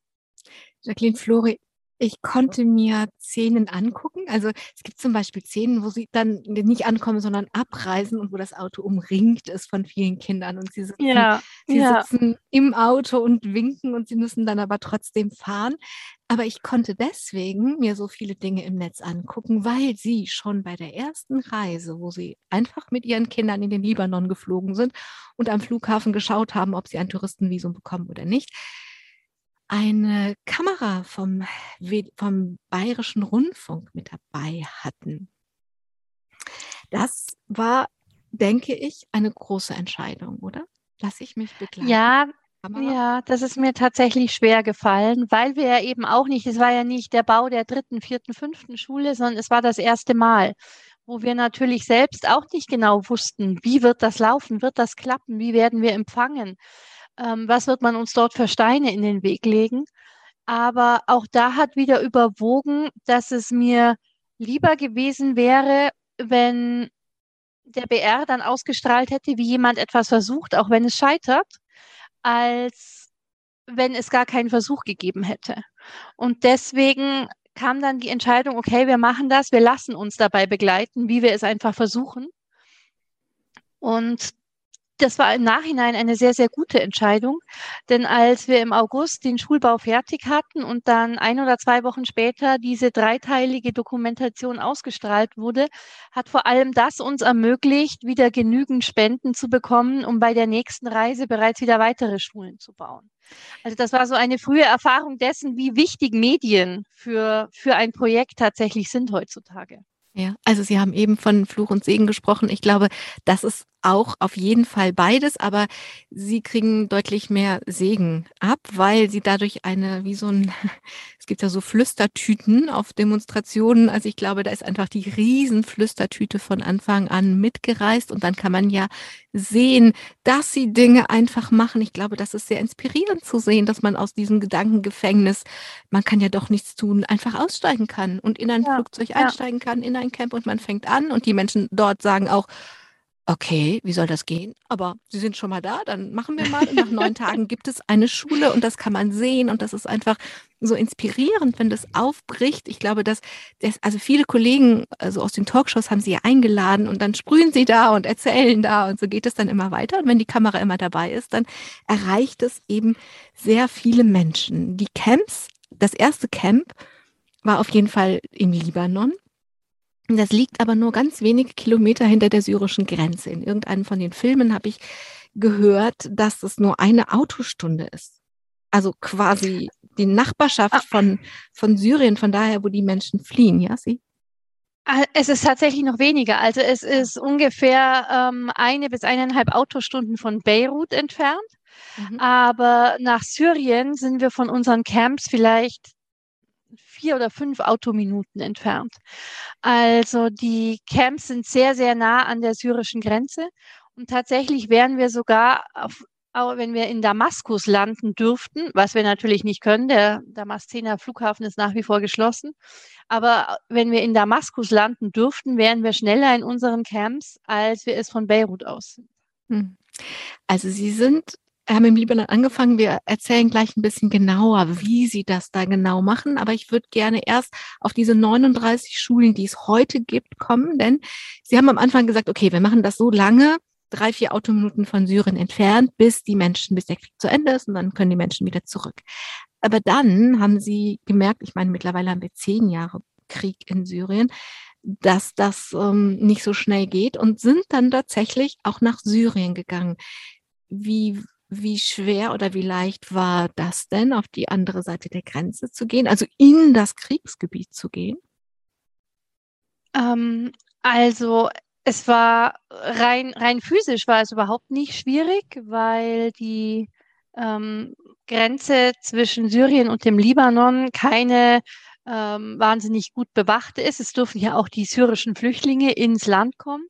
Jacqueline Flori, ich konnte mir Szenen angucken. Also es gibt zum Beispiel Szenen, wo sie dann nicht ankommen, sondern abreisen und wo das Auto umringt ist von vielen Kindern und sie sitzen, ja, sie ja. sitzen im Auto und winken und sie müssen dann aber trotzdem fahren. Aber ich konnte deswegen mir so viele Dinge im Netz angucken, weil sie schon bei der ersten Reise, wo sie einfach mit ihren Kindern in den Libanon geflogen sind und am Flughafen geschaut haben, ob sie ein Touristenvisum bekommen oder nicht, eine Kamera vom, vom Bayerischen Rundfunk mit dabei hatten. Das war, denke ich, eine große Entscheidung, oder? Lass ich mich begleiten. Ja, ja, das ist mir tatsächlich schwer gefallen, weil wir ja eben auch nicht, es war ja nicht der Bau der dritten, vierten, fünften Schule, sondern es war das erste Mal, wo wir natürlich selbst auch nicht genau wussten, wie wird das laufen, wird das klappen, wie werden wir empfangen ähm, was wird man uns dort für Steine in den Weg legen. Aber auch da hat wieder überwogen, dass es mir lieber gewesen wäre, wenn der BR dann ausgestrahlt hätte, wie jemand etwas versucht, auch wenn es scheitert, als wenn es gar keinen Versuch gegeben hätte. Und deswegen kam dann die Entscheidung, okay, wir machen das, wir lassen uns dabei begleiten, wie wir es einfach versuchen. Und das war im Nachhinein eine sehr, sehr gute Entscheidung. Denn als wir im August den Schulbau fertig hatten und dann ein oder zwei Wochen später diese dreiteilige Dokumentation ausgestrahlt wurde, hat vor allem das uns ermöglicht, wieder genügend Spenden zu bekommen, um bei der nächsten Reise bereits wieder weitere Schulen zu bauen. Also das war so eine frühe Erfahrung dessen, wie wichtig Medien für, für ein Projekt tatsächlich sind heutzutage. Ja, also Sie haben eben von Fluch und Segen gesprochen. Ich glaube, das ist auch auf jeden Fall beides, aber sie kriegen deutlich mehr Segen ab, weil sie dadurch eine, wie so ein, gibt ja so Flüstertüten auf Demonstrationen. Also ich glaube, da ist einfach die Riesenflüstertüte von Anfang an mitgereist und dann kann man ja sehen, dass sie Dinge einfach machen. Ich glaube, das ist sehr inspirierend zu sehen, dass man aus diesem Gedankengefängnis, man kann ja doch nichts tun, einfach aussteigen kann und in ein ja, Flugzeug einsteigen ja. kann, in ein Camp und man fängt an und die Menschen dort sagen auch, okay, wie soll das gehen? Aber Sie sind schon mal da, dann machen wir mal. Und nach neun Tagen gibt es eine Schule und das kann man sehen und das ist einfach so inspirierend, wenn das aufbricht. Ich glaube, dass das, also viele Kollegen, also aus den Talkshows haben sie ja eingeladen und dann sprühen sie da und erzählen da und so geht es dann immer weiter. Und wenn die Kamera immer dabei ist, dann erreicht es eben sehr viele Menschen. Die Camps, das erste Camp war auf jeden Fall im Libanon. Das liegt aber nur ganz wenige Kilometer hinter der syrischen Grenze. In irgendeinem von den Filmen habe ich gehört, dass es nur eine Autostunde ist. Also quasi die Nachbarschaft ah. von, von Syrien, von daher, wo die Menschen fliehen, ja, sie? Ah, es ist tatsächlich noch weniger. Also es ist ungefähr ähm, eine bis eineinhalb Autostunden von Beirut entfernt. Mhm. Aber nach Syrien sind wir von unseren Camps vielleicht vier oder fünf Autominuten entfernt. Also die Camps sind sehr, sehr nah an der syrischen Grenze. Und tatsächlich wären wir sogar, auf, wenn wir in Damaskus landen dürften, was wir natürlich nicht können, der Damaszener Flughafen ist nach wie vor geschlossen. Aber wenn wir in Damaskus landen dürften, wären wir schneller in unseren Camps, als wir es von Beirut aus sind. Hm. Also Sie sind haben im Libanon angefangen. Wir erzählen gleich ein bisschen genauer, wie Sie das da genau machen. Aber ich würde gerne erst auf diese 39 Schulen, die es heute gibt, kommen. Denn Sie haben am Anfang gesagt, okay, wir machen das so lange, drei, vier Autominuten von Syrien entfernt, bis die Menschen, bis der Krieg zu Ende ist und dann können die Menschen wieder zurück. Aber dann haben Sie gemerkt, ich meine, mittlerweile haben wir zehn Jahre Krieg in Syrien, dass das ähm, nicht so schnell geht und sind dann tatsächlich auch nach Syrien gegangen. Wie, wie schwer oder wie leicht war das denn, auf die andere Seite der Grenze zu gehen, also in das Kriegsgebiet zu gehen? Ähm, also es war rein, rein physisch war es überhaupt nicht schwierig, weil die ähm, Grenze zwischen Syrien und dem Libanon keine ähm, wahnsinnig gut bewacht ist. Es dürfen ja auch die syrischen Flüchtlinge ins Land kommen.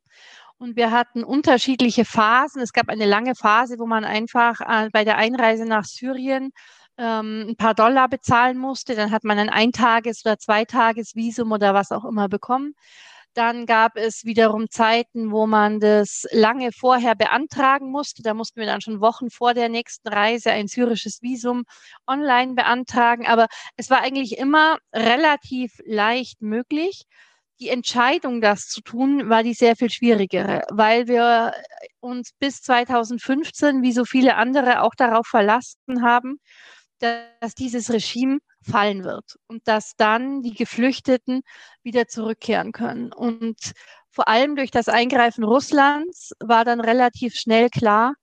Und wir hatten unterschiedliche Phasen. Es gab eine lange Phase, wo man einfach äh, bei der Einreise nach Syrien ähm, ein paar Dollar bezahlen musste. Dann hat man ein Eintages- oder Zweitagesvisum oder was auch immer bekommen. Dann gab es wiederum Zeiten, wo man das lange vorher beantragen musste. Da mussten wir dann schon Wochen vor der nächsten Reise ein syrisches Visum online beantragen. Aber es war eigentlich immer relativ leicht möglich die Entscheidung, das zu tun, war die sehr viel schwierigere, weil wir uns bis 2015, wie so viele andere, auch darauf verlassen haben, dass dieses Regime fallen wird und dass dann die Geflüchteten wieder zurückkehren können. Und vor allem durch das Eingreifen Russlands war dann relativ schnell klar,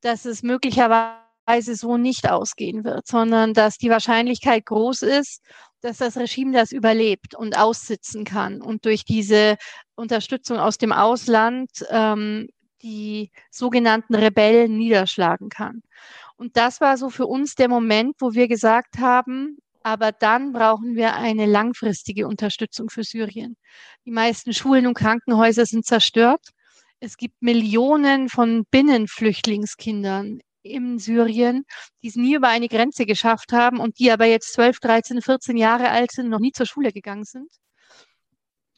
dass es möglicherweise so nicht ausgehen wird, sondern dass die Wahrscheinlichkeit groß ist, dass das Regime das überlebt und aussitzen kann und durch diese Unterstützung aus dem Ausland ähm, die sogenannten Rebellen niederschlagen kann. Und das war so für uns der Moment, wo wir gesagt haben, aber dann brauchen wir eine langfristige Unterstützung für Syrien. Die meisten Schulen und Krankenhäuser sind zerstört. Es gibt Millionen von Binnenflüchtlingskindern in Syrien, die es nie über eine Grenze geschafft haben und die aber jetzt 12, 13, 14 Jahre alt sind, noch nie zur Schule gegangen sind.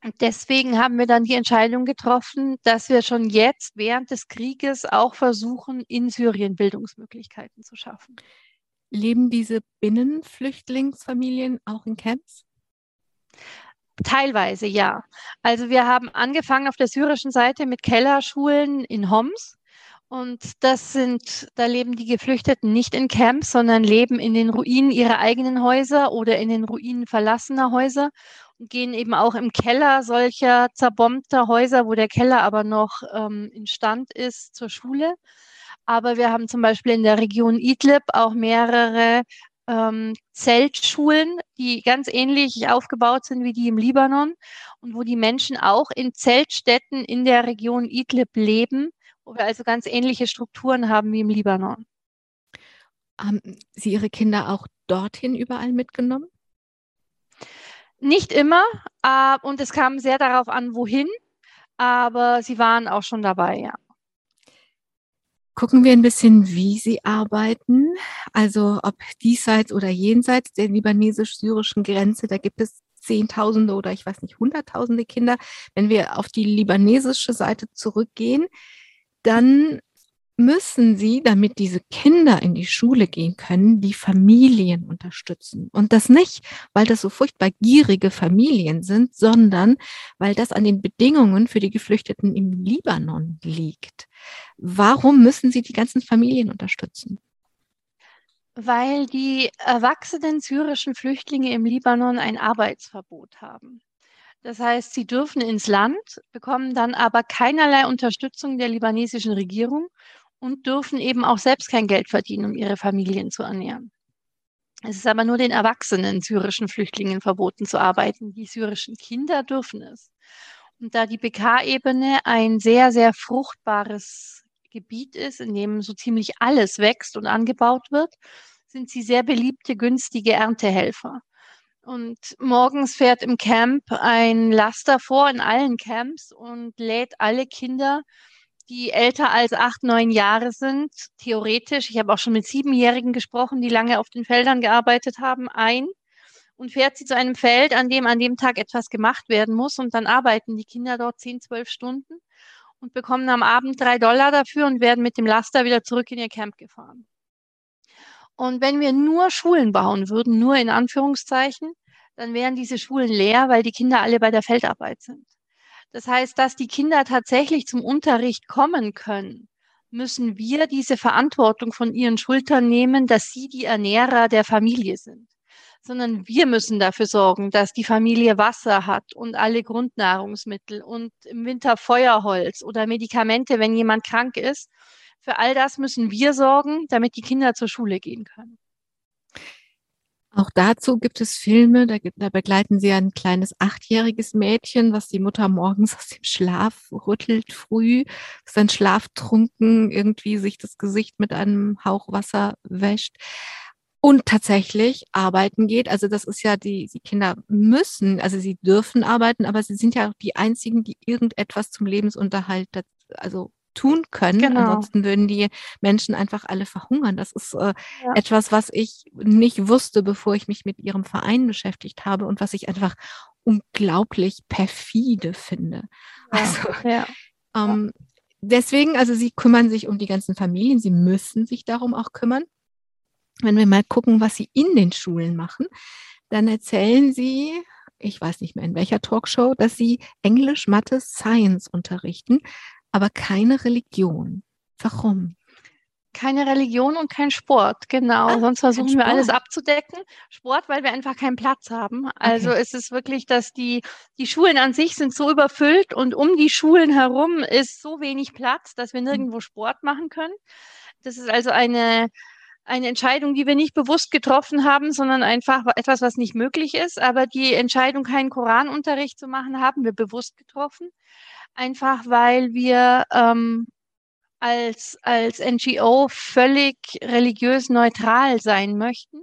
Und deswegen haben wir dann die Entscheidung getroffen, dass wir schon jetzt während des Krieges auch versuchen, in Syrien Bildungsmöglichkeiten zu schaffen. Leben diese Binnenflüchtlingsfamilien auch in Camps? Teilweise ja. Also wir haben angefangen auf der syrischen Seite mit Kellerschulen in Homs und das sind, da leben die Geflüchteten nicht in Camps, sondern leben in den Ruinen ihrer eigenen Häuser oder in den Ruinen verlassener Häuser und gehen eben auch im Keller solcher zerbombter Häuser, wo der Keller aber noch ähm, instand ist, zur Schule. Aber wir haben zum Beispiel in der Region Idlib auch mehrere ähm, Zeltschulen, die ganz ähnlich aufgebaut sind wie die im Libanon und wo die Menschen auch in Zeltstätten in der Region Idlib leben wo wir also ganz ähnliche Strukturen haben wie im Libanon. Haben Sie Ihre Kinder auch dorthin überall mitgenommen? Nicht immer äh, und es kam sehr darauf an, wohin, aber sie waren auch schon dabei, ja. Gucken wir ein bisschen, wie Sie arbeiten, also ob diesseits oder jenseits der libanesisch-syrischen Grenze, da gibt es Zehntausende oder ich weiß nicht, Hunderttausende Kinder. Wenn wir auf die libanesische Seite zurückgehen, dann müssen sie, damit diese Kinder in die Schule gehen können, die Familien unterstützen. Und das nicht, weil das so furchtbar gierige Familien sind, sondern weil das an den Bedingungen für die Geflüchteten im Libanon liegt. Warum müssen sie die ganzen Familien unterstützen? Weil die erwachsenen syrischen Flüchtlinge im Libanon ein Arbeitsverbot haben. Das heißt, sie dürfen ins Land, bekommen dann aber keinerlei Unterstützung der libanesischen Regierung und dürfen eben auch selbst kein Geld verdienen, um ihre Familien zu ernähren. Es ist aber nur den erwachsenen syrischen Flüchtlingen verboten zu arbeiten. Die syrischen Kinder dürfen es. Und da die BK-Ebene ein sehr, sehr fruchtbares Gebiet ist, in dem so ziemlich alles wächst und angebaut wird, sind sie sehr beliebte, günstige Erntehelfer. Und morgens fährt im Camp ein Laster vor in allen Camps und lädt alle Kinder, die älter als acht, neun Jahre sind, theoretisch, ich habe auch schon mit Siebenjährigen gesprochen, die lange auf den Feldern gearbeitet haben, ein und fährt sie zu einem Feld, an dem an dem Tag etwas gemacht werden muss. Und dann arbeiten die Kinder dort zehn, zwölf Stunden und bekommen am Abend drei Dollar dafür und werden mit dem Laster wieder zurück in ihr Camp gefahren. Und wenn wir nur Schulen bauen würden, nur in Anführungszeichen, dann wären diese Schulen leer, weil die Kinder alle bei der Feldarbeit sind. Das heißt, dass die Kinder tatsächlich zum Unterricht kommen können, müssen wir diese Verantwortung von ihren Schultern nehmen, dass sie die Ernährer der Familie sind. Sondern wir müssen dafür sorgen, dass die Familie Wasser hat und alle Grundnahrungsmittel und im Winter Feuerholz oder Medikamente, wenn jemand krank ist. Für all das müssen wir sorgen, damit die Kinder zur Schule gehen können. Auch dazu gibt es Filme, da, da, begleiten sie ein kleines achtjähriges Mädchen, was die Mutter morgens aus dem Schlaf rüttelt früh, sein schlaftrunken irgendwie sich das Gesicht mit einem Hauch Wasser wäscht und tatsächlich arbeiten geht. Also das ist ja die, die Kinder müssen, also sie dürfen arbeiten, aber sie sind ja auch die einzigen, die irgendetwas zum Lebensunterhalt, also tun können. Genau. Ansonsten würden die Menschen einfach alle verhungern. Das ist äh, ja. etwas, was ich nicht wusste, bevor ich mich mit ihrem Verein beschäftigt habe und was ich einfach unglaublich perfide finde. Ja. Also ja. Ähm, deswegen, also sie kümmern sich um die ganzen Familien, sie müssen sich darum auch kümmern. Wenn wir mal gucken, was sie in den Schulen machen, dann erzählen sie, ich weiß nicht mehr in welcher Talkshow, dass sie Englisch, Mathe, Science unterrichten aber keine Religion. Warum? Keine Religion und kein Sport, genau. Ah, Sonst versuchen wir alles abzudecken. Sport, weil wir einfach keinen Platz haben. Also okay. es ist wirklich, dass die, die Schulen an sich sind so überfüllt und um die Schulen herum ist so wenig Platz, dass wir hm. nirgendwo Sport machen können. Das ist also eine, eine Entscheidung, die wir nicht bewusst getroffen haben, sondern einfach etwas, was nicht möglich ist. Aber die Entscheidung, keinen Koranunterricht zu machen, haben wir bewusst getroffen einfach weil wir ähm, als, als NGO völlig religiös neutral sein möchten.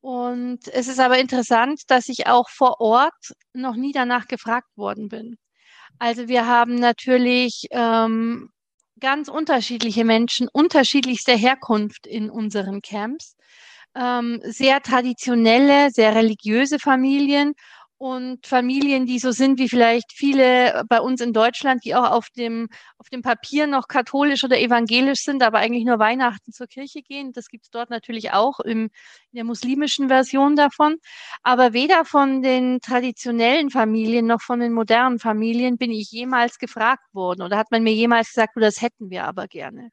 Und es ist aber interessant, dass ich auch vor Ort noch nie danach gefragt worden bin. Also wir haben natürlich ähm, ganz unterschiedliche Menschen unterschiedlichster Herkunft in unseren Camps. Ähm, sehr traditionelle, sehr religiöse Familien und Familien, die so sind wie vielleicht viele bei uns in Deutschland, die auch auf dem, auf dem Papier noch katholisch oder evangelisch sind, aber eigentlich nur Weihnachten zur Kirche gehen. Das gibt es dort natürlich auch im, in der muslimischen Version davon. Aber weder von den traditionellen Familien noch von den modernen Familien bin ich jemals gefragt worden oder hat man mir jemals gesagt, oh, das hätten wir aber gerne.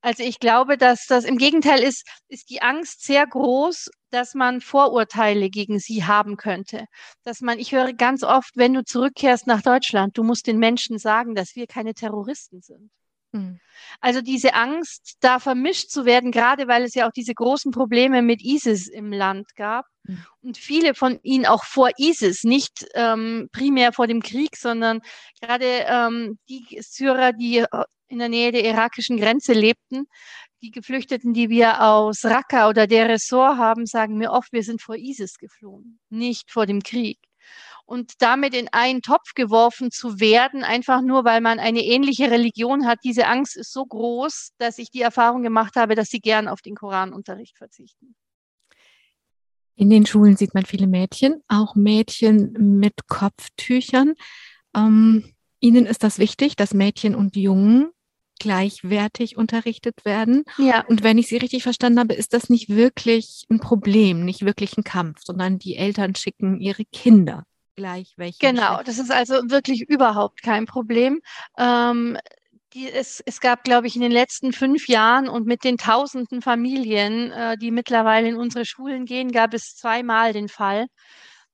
Also ich glaube, dass das im Gegenteil ist, ist die Angst sehr groß, dass man Vorurteile gegen sie haben könnte. Dass man, ich höre ganz oft, wenn du zurückkehrst nach Deutschland, du musst den Menschen sagen, dass wir keine Terroristen sind. Hm. Also diese Angst, da vermischt zu werden, gerade weil es ja auch diese großen Probleme mit ISIS im Land gab hm. und viele von ihnen auch vor ISIS, nicht ähm, primär vor dem Krieg, sondern gerade ähm, die Syrer, die in der Nähe der irakischen Grenze lebten. Die Geflüchteten, die wir aus Raqqa oder der Ressort haben, sagen mir oft, wir sind vor ISIS geflohen, nicht vor dem Krieg. Und damit in einen Topf geworfen zu werden, einfach nur weil man eine ähnliche Religion hat, diese Angst ist so groß, dass ich die Erfahrung gemacht habe, dass sie gern auf den Koranunterricht verzichten. In den Schulen sieht man viele Mädchen, auch Mädchen mit Kopftüchern. Ähm, ihnen ist das wichtig, dass Mädchen und Jungen gleichwertig unterrichtet werden. Ja. Und wenn ich Sie richtig verstanden habe, ist das nicht wirklich ein Problem, nicht wirklich ein Kampf, sondern die Eltern schicken ihre Kinder gleich welche. Genau, das ist also wirklich überhaupt kein Problem. Ähm, die, es, es gab, glaube ich, in den letzten fünf Jahren und mit den tausenden Familien, äh, die mittlerweile in unsere Schulen gehen, gab es zweimal den Fall,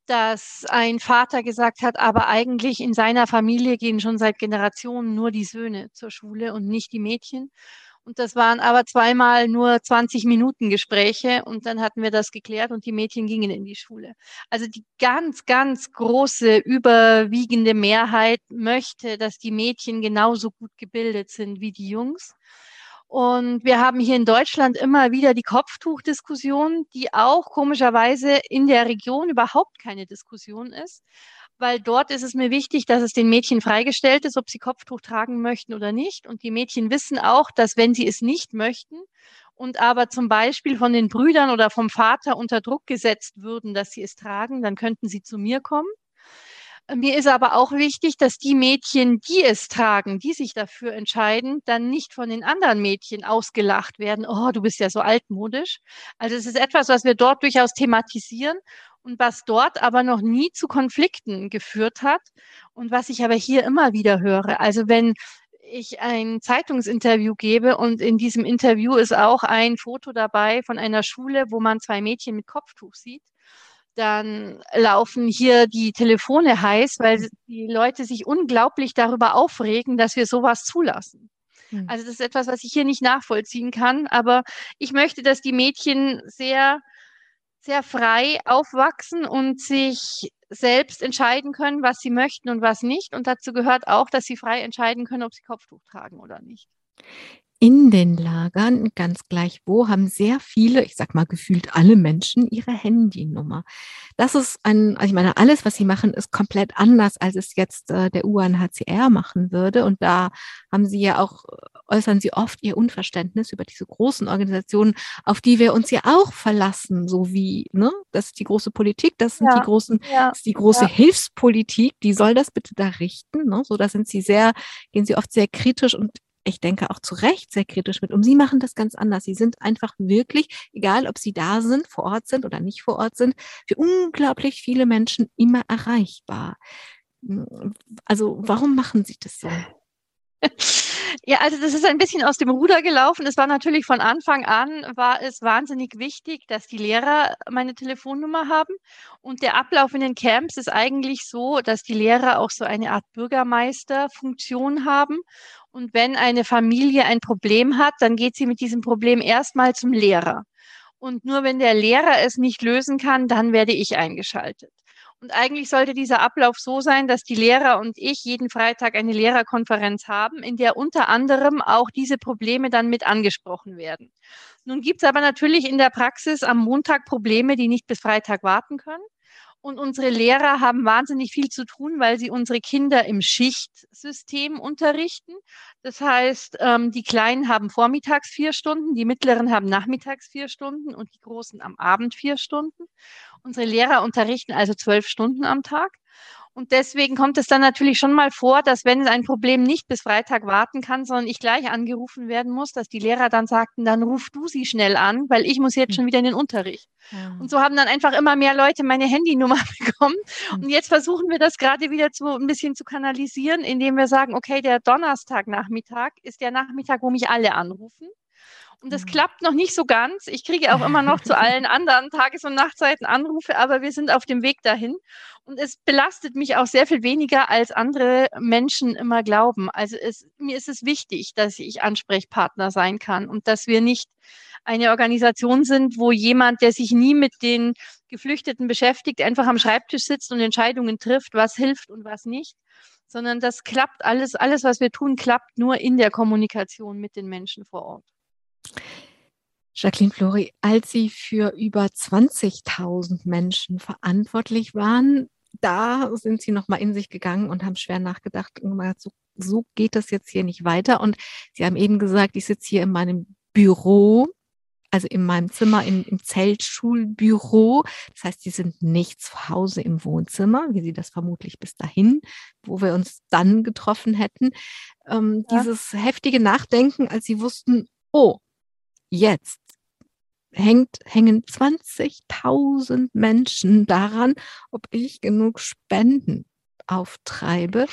dass ein Vater gesagt hat, aber eigentlich in seiner Familie gehen schon seit Generationen nur die Söhne zur Schule und nicht die Mädchen. Und das waren aber zweimal nur 20 Minuten Gespräche und dann hatten wir das geklärt und die Mädchen gingen in die Schule. Also die ganz, ganz große, überwiegende Mehrheit möchte, dass die Mädchen genauso gut gebildet sind wie die Jungs. Und wir haben hier in Deutschland immer wieder die Kopftuchdiskussion, die auch komischerweise in der Region überhaupt keine Diskussion ist, weil dort ist es mir wichtig, dass es den Mädchen freigestellt ist, ob sie Kopftuch tragen möchten oder nicht. Und die Mädchen wissen auch, dass wenn sie es nicht möchten und aber zum Beispiel von den Brüdern oder vom Vater unter Druck gesetzt würden, dass sie es tragen, dann könnten sie zu mir kommen Mir ist aber auch wichtig, dass die Mädchen, die es tragen, die sich dafür entscheiden, dann nicht von den anderen Mädchen ausgelacht werden. Oh, du bist ja so altmodisch. Also es ist etwas, was wir dort durchaus thematisieren und was dort aber noch nie zu Konflikten geführt hat und was ich aber hier immer wieder höre. Also wenn ich ein Zeitungsinterview gebe und in diesem Interview ist auch ein Foto dabei von einer Schule, wo man zwei Mädchen mit Kopftuch sieht, dann laufen hier die Telefone heiß, weil die Leute sich unglaublich darüber aufregen, dass wir sowas zulassen. Hm. Also das ist etwas, was ich hier nicht nachvollziehen kann, aber ich möchte, dass die Mädchen sehr sehr frei aufwachsen und sich selbst entscheiden können, was sie möchten und was nicht. Und dazu gehört auch, dass sie frei entscheiden können, ob sie Kopftuch tragen oder nicht in den Lagern, ganz gleich wo, haben sehr viele, ich sag mal gefühlt alle Menschen ihre Handynummer. Das ist ein, also ich meine, alles, was sie machen, ist komplett anders, als es jetzt äh, der UNHCR machen würde. Und da haben sie ja auch, äußern sie oft ihr Unverständnis über diese großen Organisationen, auf die wir uns ja auch verlassen, so wie, ne, das ist die große Politik, das sind ja, die großen, ja, ist die große ja. Hilfspolitik, die soll das bitte da richten, ne? So, da sind sie sehr, gehen sie oft sehr kritisch und ich denke auch zu Recht sehr kritisch mit um. Sie machen das ganz anders. Sie sind einfach wirklich, egal ob sie da sind, vor Ort sind oder nicht vor Ort sind, für unglaublich viele Menschen immer erreichbar. Also warum machen Sie das so? Ja, also das ist ein bisschen aus dem Ruder gelaufen. Es war natürlich von Anfang an, war es wahnsinnig wichtig, dass die Lehrer meine Telefonnummer haben. Und der Ablauf in den Camps ist eigentlich so, dass die Lehrer auch so eine Art Bürgermeisterfunktion haben. Und wenn eine Familie ein Problem hat, dann geht sie mit diesem Problem erstmal zum Lehrer. Und nur wenn der Lehrer es nicht lösen kann, dann werde ich eingeschaltet. Und eigentlich sollte dieser Ablauf so sein, dass die Lehrer und ich jeden Freitag eine Lehrerkonferenz haben, in der unter anderem auch diese Probleme dann mit angesprochen werden. Nun gibt es aber natürlich in der Praxis am Montag Probleme, die nicht bis Freitag warten können. Und unsere Lehrer haben wahnsinnig viel zu tun, weil sie unsere Kinder im Schichtsystem unterrichten. Das heißt, ähm, die Kleinen haben vormittags vier Stunden, die Mittleren haben nachmittags vier Stunden und die Großen am Abend vier Stunden. Unsere Lehrer unterrichten also zwölf Stunden am Tag. Und deswegen kommt es dann natürlich schon mal vor, dass wenn ein Problem nicht bis Freitag warten kann, sondern ich gleich angerufen werden muss, dass die Lehrer dann sagten, dann ruf du sie schnell an, weil ich muss jetzt schon wieder in den Unterricht. Ja. Und so haben dann einfach immer mehr Leute meine Handynummer bekommen. Und jetzt versuchen wir das gerade wieder zu, ein bisschen zu kanalisieren, indem wir sagen, okay, der Donnerstagnachmittag ist der Nachmittag, wo mich alle anrufen. Und das mhm. klappt noch nicht so ganz. Ich kriege auch immer noch zu allen anderen Tages- und Nachtzeiten Anrufe, aber wir sind auf dem Weg dahin. Und es belastet mich auch sehr viel weniger, als andere Menschen immer glauben. Also es, mir ist es wichtig, dass ich Ansprechpartner sein kann und dass wir nicht eine Organisation sind, wo jemand, der sich nie mit den Geflüchteten beschäftigt, einfach am Schreibtisch sitzt und Entscheidungen trifft, was hilft und was nicht, sondern das klappt alles, alles, was wir tun, klappt nur in der Kommunikation mit den Menschen vor Ort. Jacqueline Flori, als Sie für über 20.000 Menschen verantwortlich waren, da sind Sie nochmal in sich gegangen und haben schwer nachgedacht, so, so geht das jetzt hier nicht weiter. Und Sie haben eben gesagt, ich sitze hier in meinem Büro, also in meinem Zimmer, im, im Zeltschulbüro. Das heißt, Sie sind nicht zu Hause im Wohnzimmer, wie Sie das vermutlich bis dahin, wo wir uns dann getroffen hätten. Ähm, ja. Dieses heftige Nachdenken, als Sie wussten, oh, jetzt hängt, hängen 20.000 Menschen daran, ob ich genug Spenden auftreibe.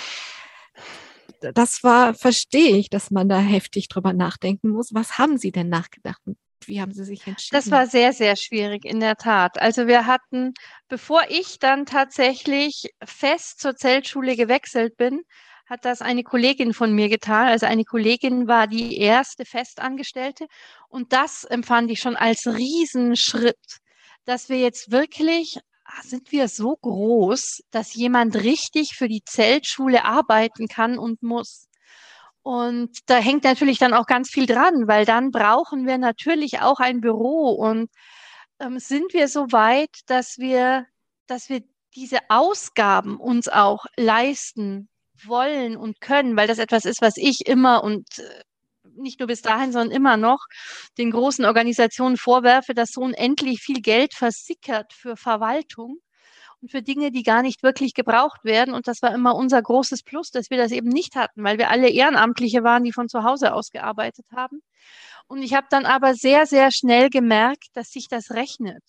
Das war, verstehe ich, dass man da heftig drüber nachdenken muss. Was haben Sie denn nachgedacht? Wie haben Sie sich entschieden? Das war sehr, sehr schwierig, in der Tat. Also wir hatten, bevor ich dann tatsächlich fest zur Zeltschule gewechselt bin, hat das eine Kollegin von mir getan. Also eine Kollegin war die erste Festangestellte. Und das empfand ich schon als Riesenschritt, dass wir jetzt wirklich, ah, sind wir so groß, dass jemand richtig für die Zeltschule arbeiten kann und muss. Und da hängt natürlich dann auch ganz viel dran, weil dann brauchen wir natürlich auch ein Büro und ähm, sind wir so weit, dass wir, dass wir diese Ausgaben uns auch leisten wollen und können, weil das etwas ist, was ich immer und äh, nicht nur bis dahin, sondern immer noch den großen Organisationen vorwerfe, dass so unendlich viel Geld versickert für Verwaltung. Und für Dinge, die gar nicht wirklich gebraucht werden. Und das war immer unser großes Plus, dass wir das eben nicht hatten, weil wir alle Ehrenamtliche waren, die von zu Hause aus gearbeitet haben. Und ich habe dann aber sehr, sehr schnell gemerkt, dass sich das rechnet.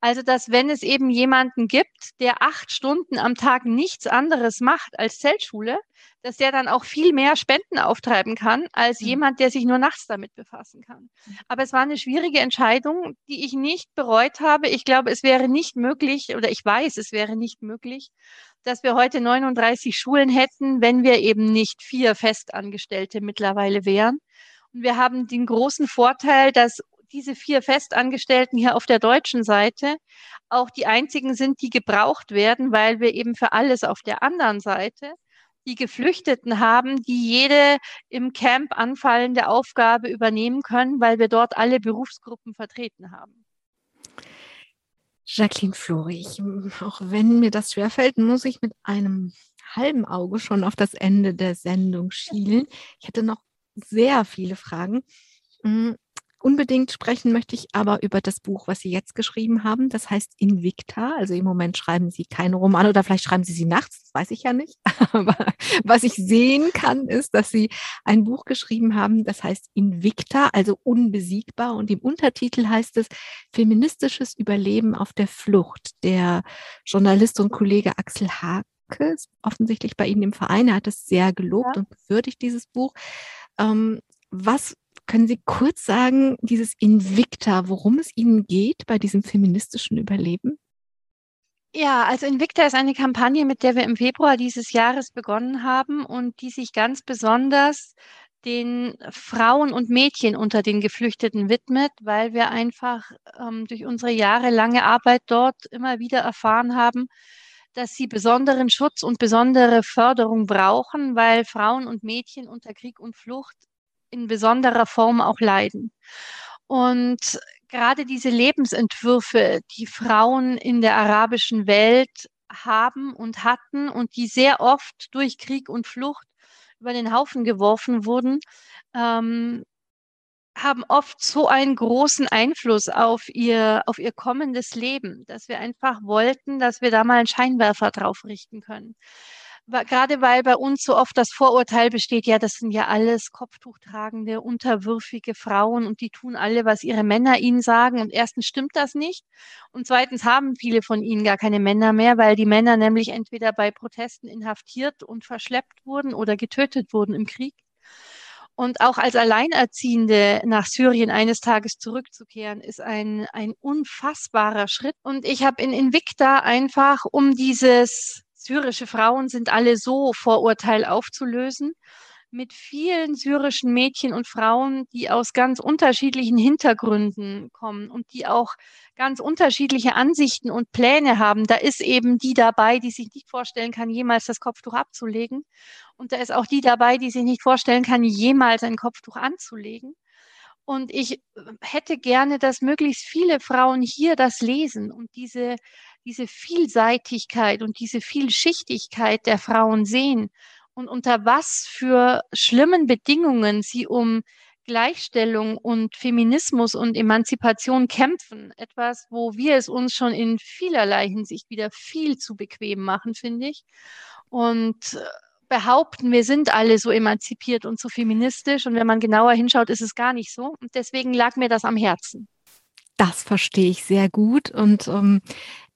Also, dass wenn es eben jemanden gibt, der acht Stunden am Tag nichts anderes macht als Zeltschule, dass der dann auch viel mehr Spenden auftreiben kann, als mhm. jemand, der sich nur nachts damit befassen kann. Mhm. Aber es war eine schwierige Entscheidung, die ich nicht bereut habe. Ich glaube, es wäre nicht möglich, oder ich weiß, es wäre nicht möglich, dass wir heute 39 Schulen hätten, wenn wir eben nicht vier Festangestellte mittlerweile wären. Und wir haben den großen Vorteil, dass diese vier Festangestellten hier auf der deutschen Seite auch die einzigen sind, die gebraucht werden, weil wir eben für alles auf der anderen Seite die Geflüchteten haben, die jede im Camp anfallende Aufgabe übernehmen können, weil wir dort alle Berufsgruppen vertreten haben. Jacqueline Flori, auch wenn mir das schwerfällt, muss ich mit einem halben Auge schon auf das Ende der Sendung schielen. Ich hätte noch sehr viele Fragen. Unbedingt sprechen möchte ich aber über das Buch, was Sie jetzt geschrieben haben. Das heißt Invicta. Also im Moment schreiben Sie keine Romane oder vielleicht schreiben Sie sie nachts, das weiß ich ja nicht. Aber was ich sehen kann, ist, dass Sie ein Buch geschrieben haben, das heißt Invicta, also unbesiegbar. Und im Untertitel heißt es Feministisches Überleben auf der Flucht. Der Journalist und Kollege Axel Hake ist offensichtlich bei Ihnen im Verein. Er hat es sehr gelobt ja. und gewürdigt, dieses Buch. Ähm, was können Sie kurz sagen, dieses Invicta, worum es Ihnen geht bei diesem feministischen Überleben? Ja, also Invicta ist eine Kampagne, mit der wir im Februar dieses Jahres begonnen haben und die sich ganz besonders den Frauen und Mädchen unter den Geflüchteten widmet, weil wir einfach ähm, durch unsere jahrelange Arbeit dort immer wieder erfahren haben, dass sie besonderen Schutz und besondere Förderung brauchen, weil Frauen und Mädchen unter Krieg und Flucht in besonderer Form auch leiden. Und gerade diese Lebensentwürfe, die Frauen in der arabischen Welt haben und hatten und die sehr oft durch Krieg und Flucht über den Haufen geworfen wurden, ähm, haben oft so einen großen Einfluss auf ihr, auf ihr kommendes Leben, dass wir einfach wollten, dass wir da mal einen Scheinwerfer drauf richten können gerade weil bei uns so oft das Vorurteil besteht, ja, das sind ja alles kopftuchtragende, unterwürfige Frauen und die tun alle, was ihre Männer ihnen sagen. Und erstens stimmt das nicht. Und zweitens haben viele von ihnen gar keine Männer mehr, weil die Männer nämlich entweder bei Protesten inhaftiert und verschleppt wurden oder getötet wurden im Krieg. Und auch als Alleinerziehende nach Syrien eines Tages zurückzukehren, ist ein, ein unfassbarer Schritt. Und ich habe in Invicta einfach um dieses syrische Frauen sind alle so Vorurteil aufzulösen mit vielen syrischen Mädchen und Frauen, die aus ganz unterschiedlichen Hintergründen kommen und die auch ganz unterschiedliche Ansichten und Pläne haben. Da ist eben die dabei, die sich nicht vorstellen kann, jemals das Kopftuch abzulegen. Und da ist auch die dabei, die sich nicht vorstellen kann, jemals ein Kopftuch anzulegen. Und ich hätte gerne, dass möglichst viele Frauen hier das lesen und diese diese Vielseitigkeit und diese Vielschichtigkeit der Frauen sehen und unter was für schlimmen Bedingungen sie um Gleichstellung und Feminismus und Emanzipation kämpfen. Etwas, wo wir es uns schon in vielerlei Hinsicht wieder viel zu bequem machen, finde ich. Und äh, behaupten, wir sind alle so emanzipiert und so feministisch. Und wenn man genauer hinschaut, ist es gar nicht so. Und deswegen lag mir das am Herzen. Das verstehe ich sehr gut. Und ähm,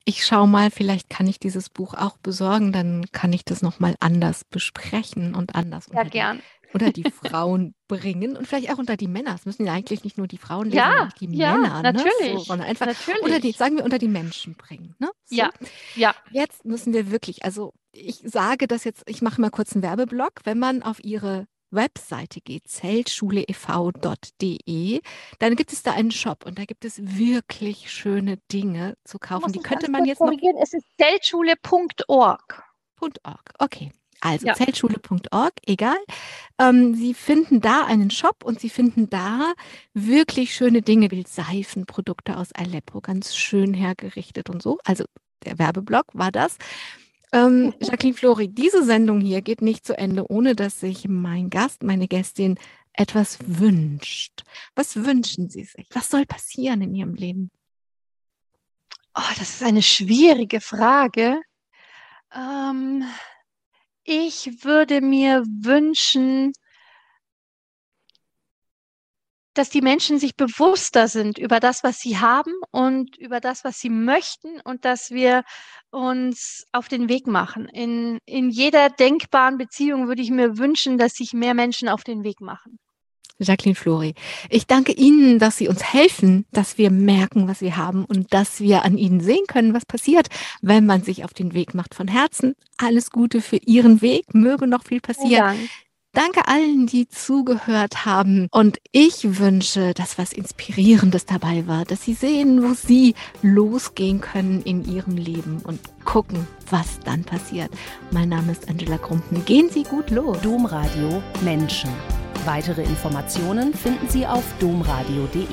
ich schaue mal, vielleicht kann ich dieses Buch auch besorgen, dann kann ich das nochmal anders besprechen und anders ja, unter, gern. Die, unter die Frauen bringen und vielleicht auch unter die Männer. Es müssen ja eigentlich nicht nur die Frauen lesen, ja, auch die ja, Männer. Ne? Natürlich. Ne? So, einfach natürlich. Oder die, sagen wir, unter die Menschen bringen. Ne? So. Ja, ja. Jetzt müssen wir wirklich, also ich sage das jetzt, ich mache mal kurz einen Werbeblock, wenn man auf ihre Webseite geht, zeltschuleev.de, dann gibt es da einen Shop und da gibt es wirklich schöne Dinge zu kaufen. Die könnte man jetzt noch. Es ist zeltschule.org. .org. Okay. Also ja. zeltschule.org, egal. Ähm, Sie finden da einen Shop und Sie finden da wirklich schöne Dinge, wie Seifenprodukte aus Aleppo, ganz schön hergerichtet und so. Also der Werbeblock war das. Ähm, mhm. Jacqueline Flori, diese Sendung hier geht nicht zu Ende, ohne dass sich mein Gast, meine Gästin etwas wünscht. Was wünschen Sie sich? Was soll passieren in Ihrem Leben? Oh, das ist eine schwierige Frage. Ähm, ich würde mir wünschen, dass die Menschen sich bewusster sind über das, was sie haben und über das, was sie möchten und dass wir uns auf den Weg machen. In, in jeder denkbaren Beziehung würde ich mir wünschen, dass sich mehr Menschen auf den Weg machen. Jacqueline Flori, ich danke Ihnen, dass Sie uns helfen, dass wir merken, was wir haben und dass wir an Ihnen sehen können, was passiert, wenn man sich auf den Weg macht. Von Herzen alles Gute für Ihren Weg, möge noch viel passieren. Danke allen, die zugehört haben. Und ich wünsche, dass was Inspirierendes dabei war, dass Sie sehen, wo Sie losgehen können in Ihrem Leben und gucken, was dann passiert. Mein Name ist Angela Krumpen. Gehen Sie gut los. Domradio Menschen. Weitere Informationen finden Sie auf domradio.de.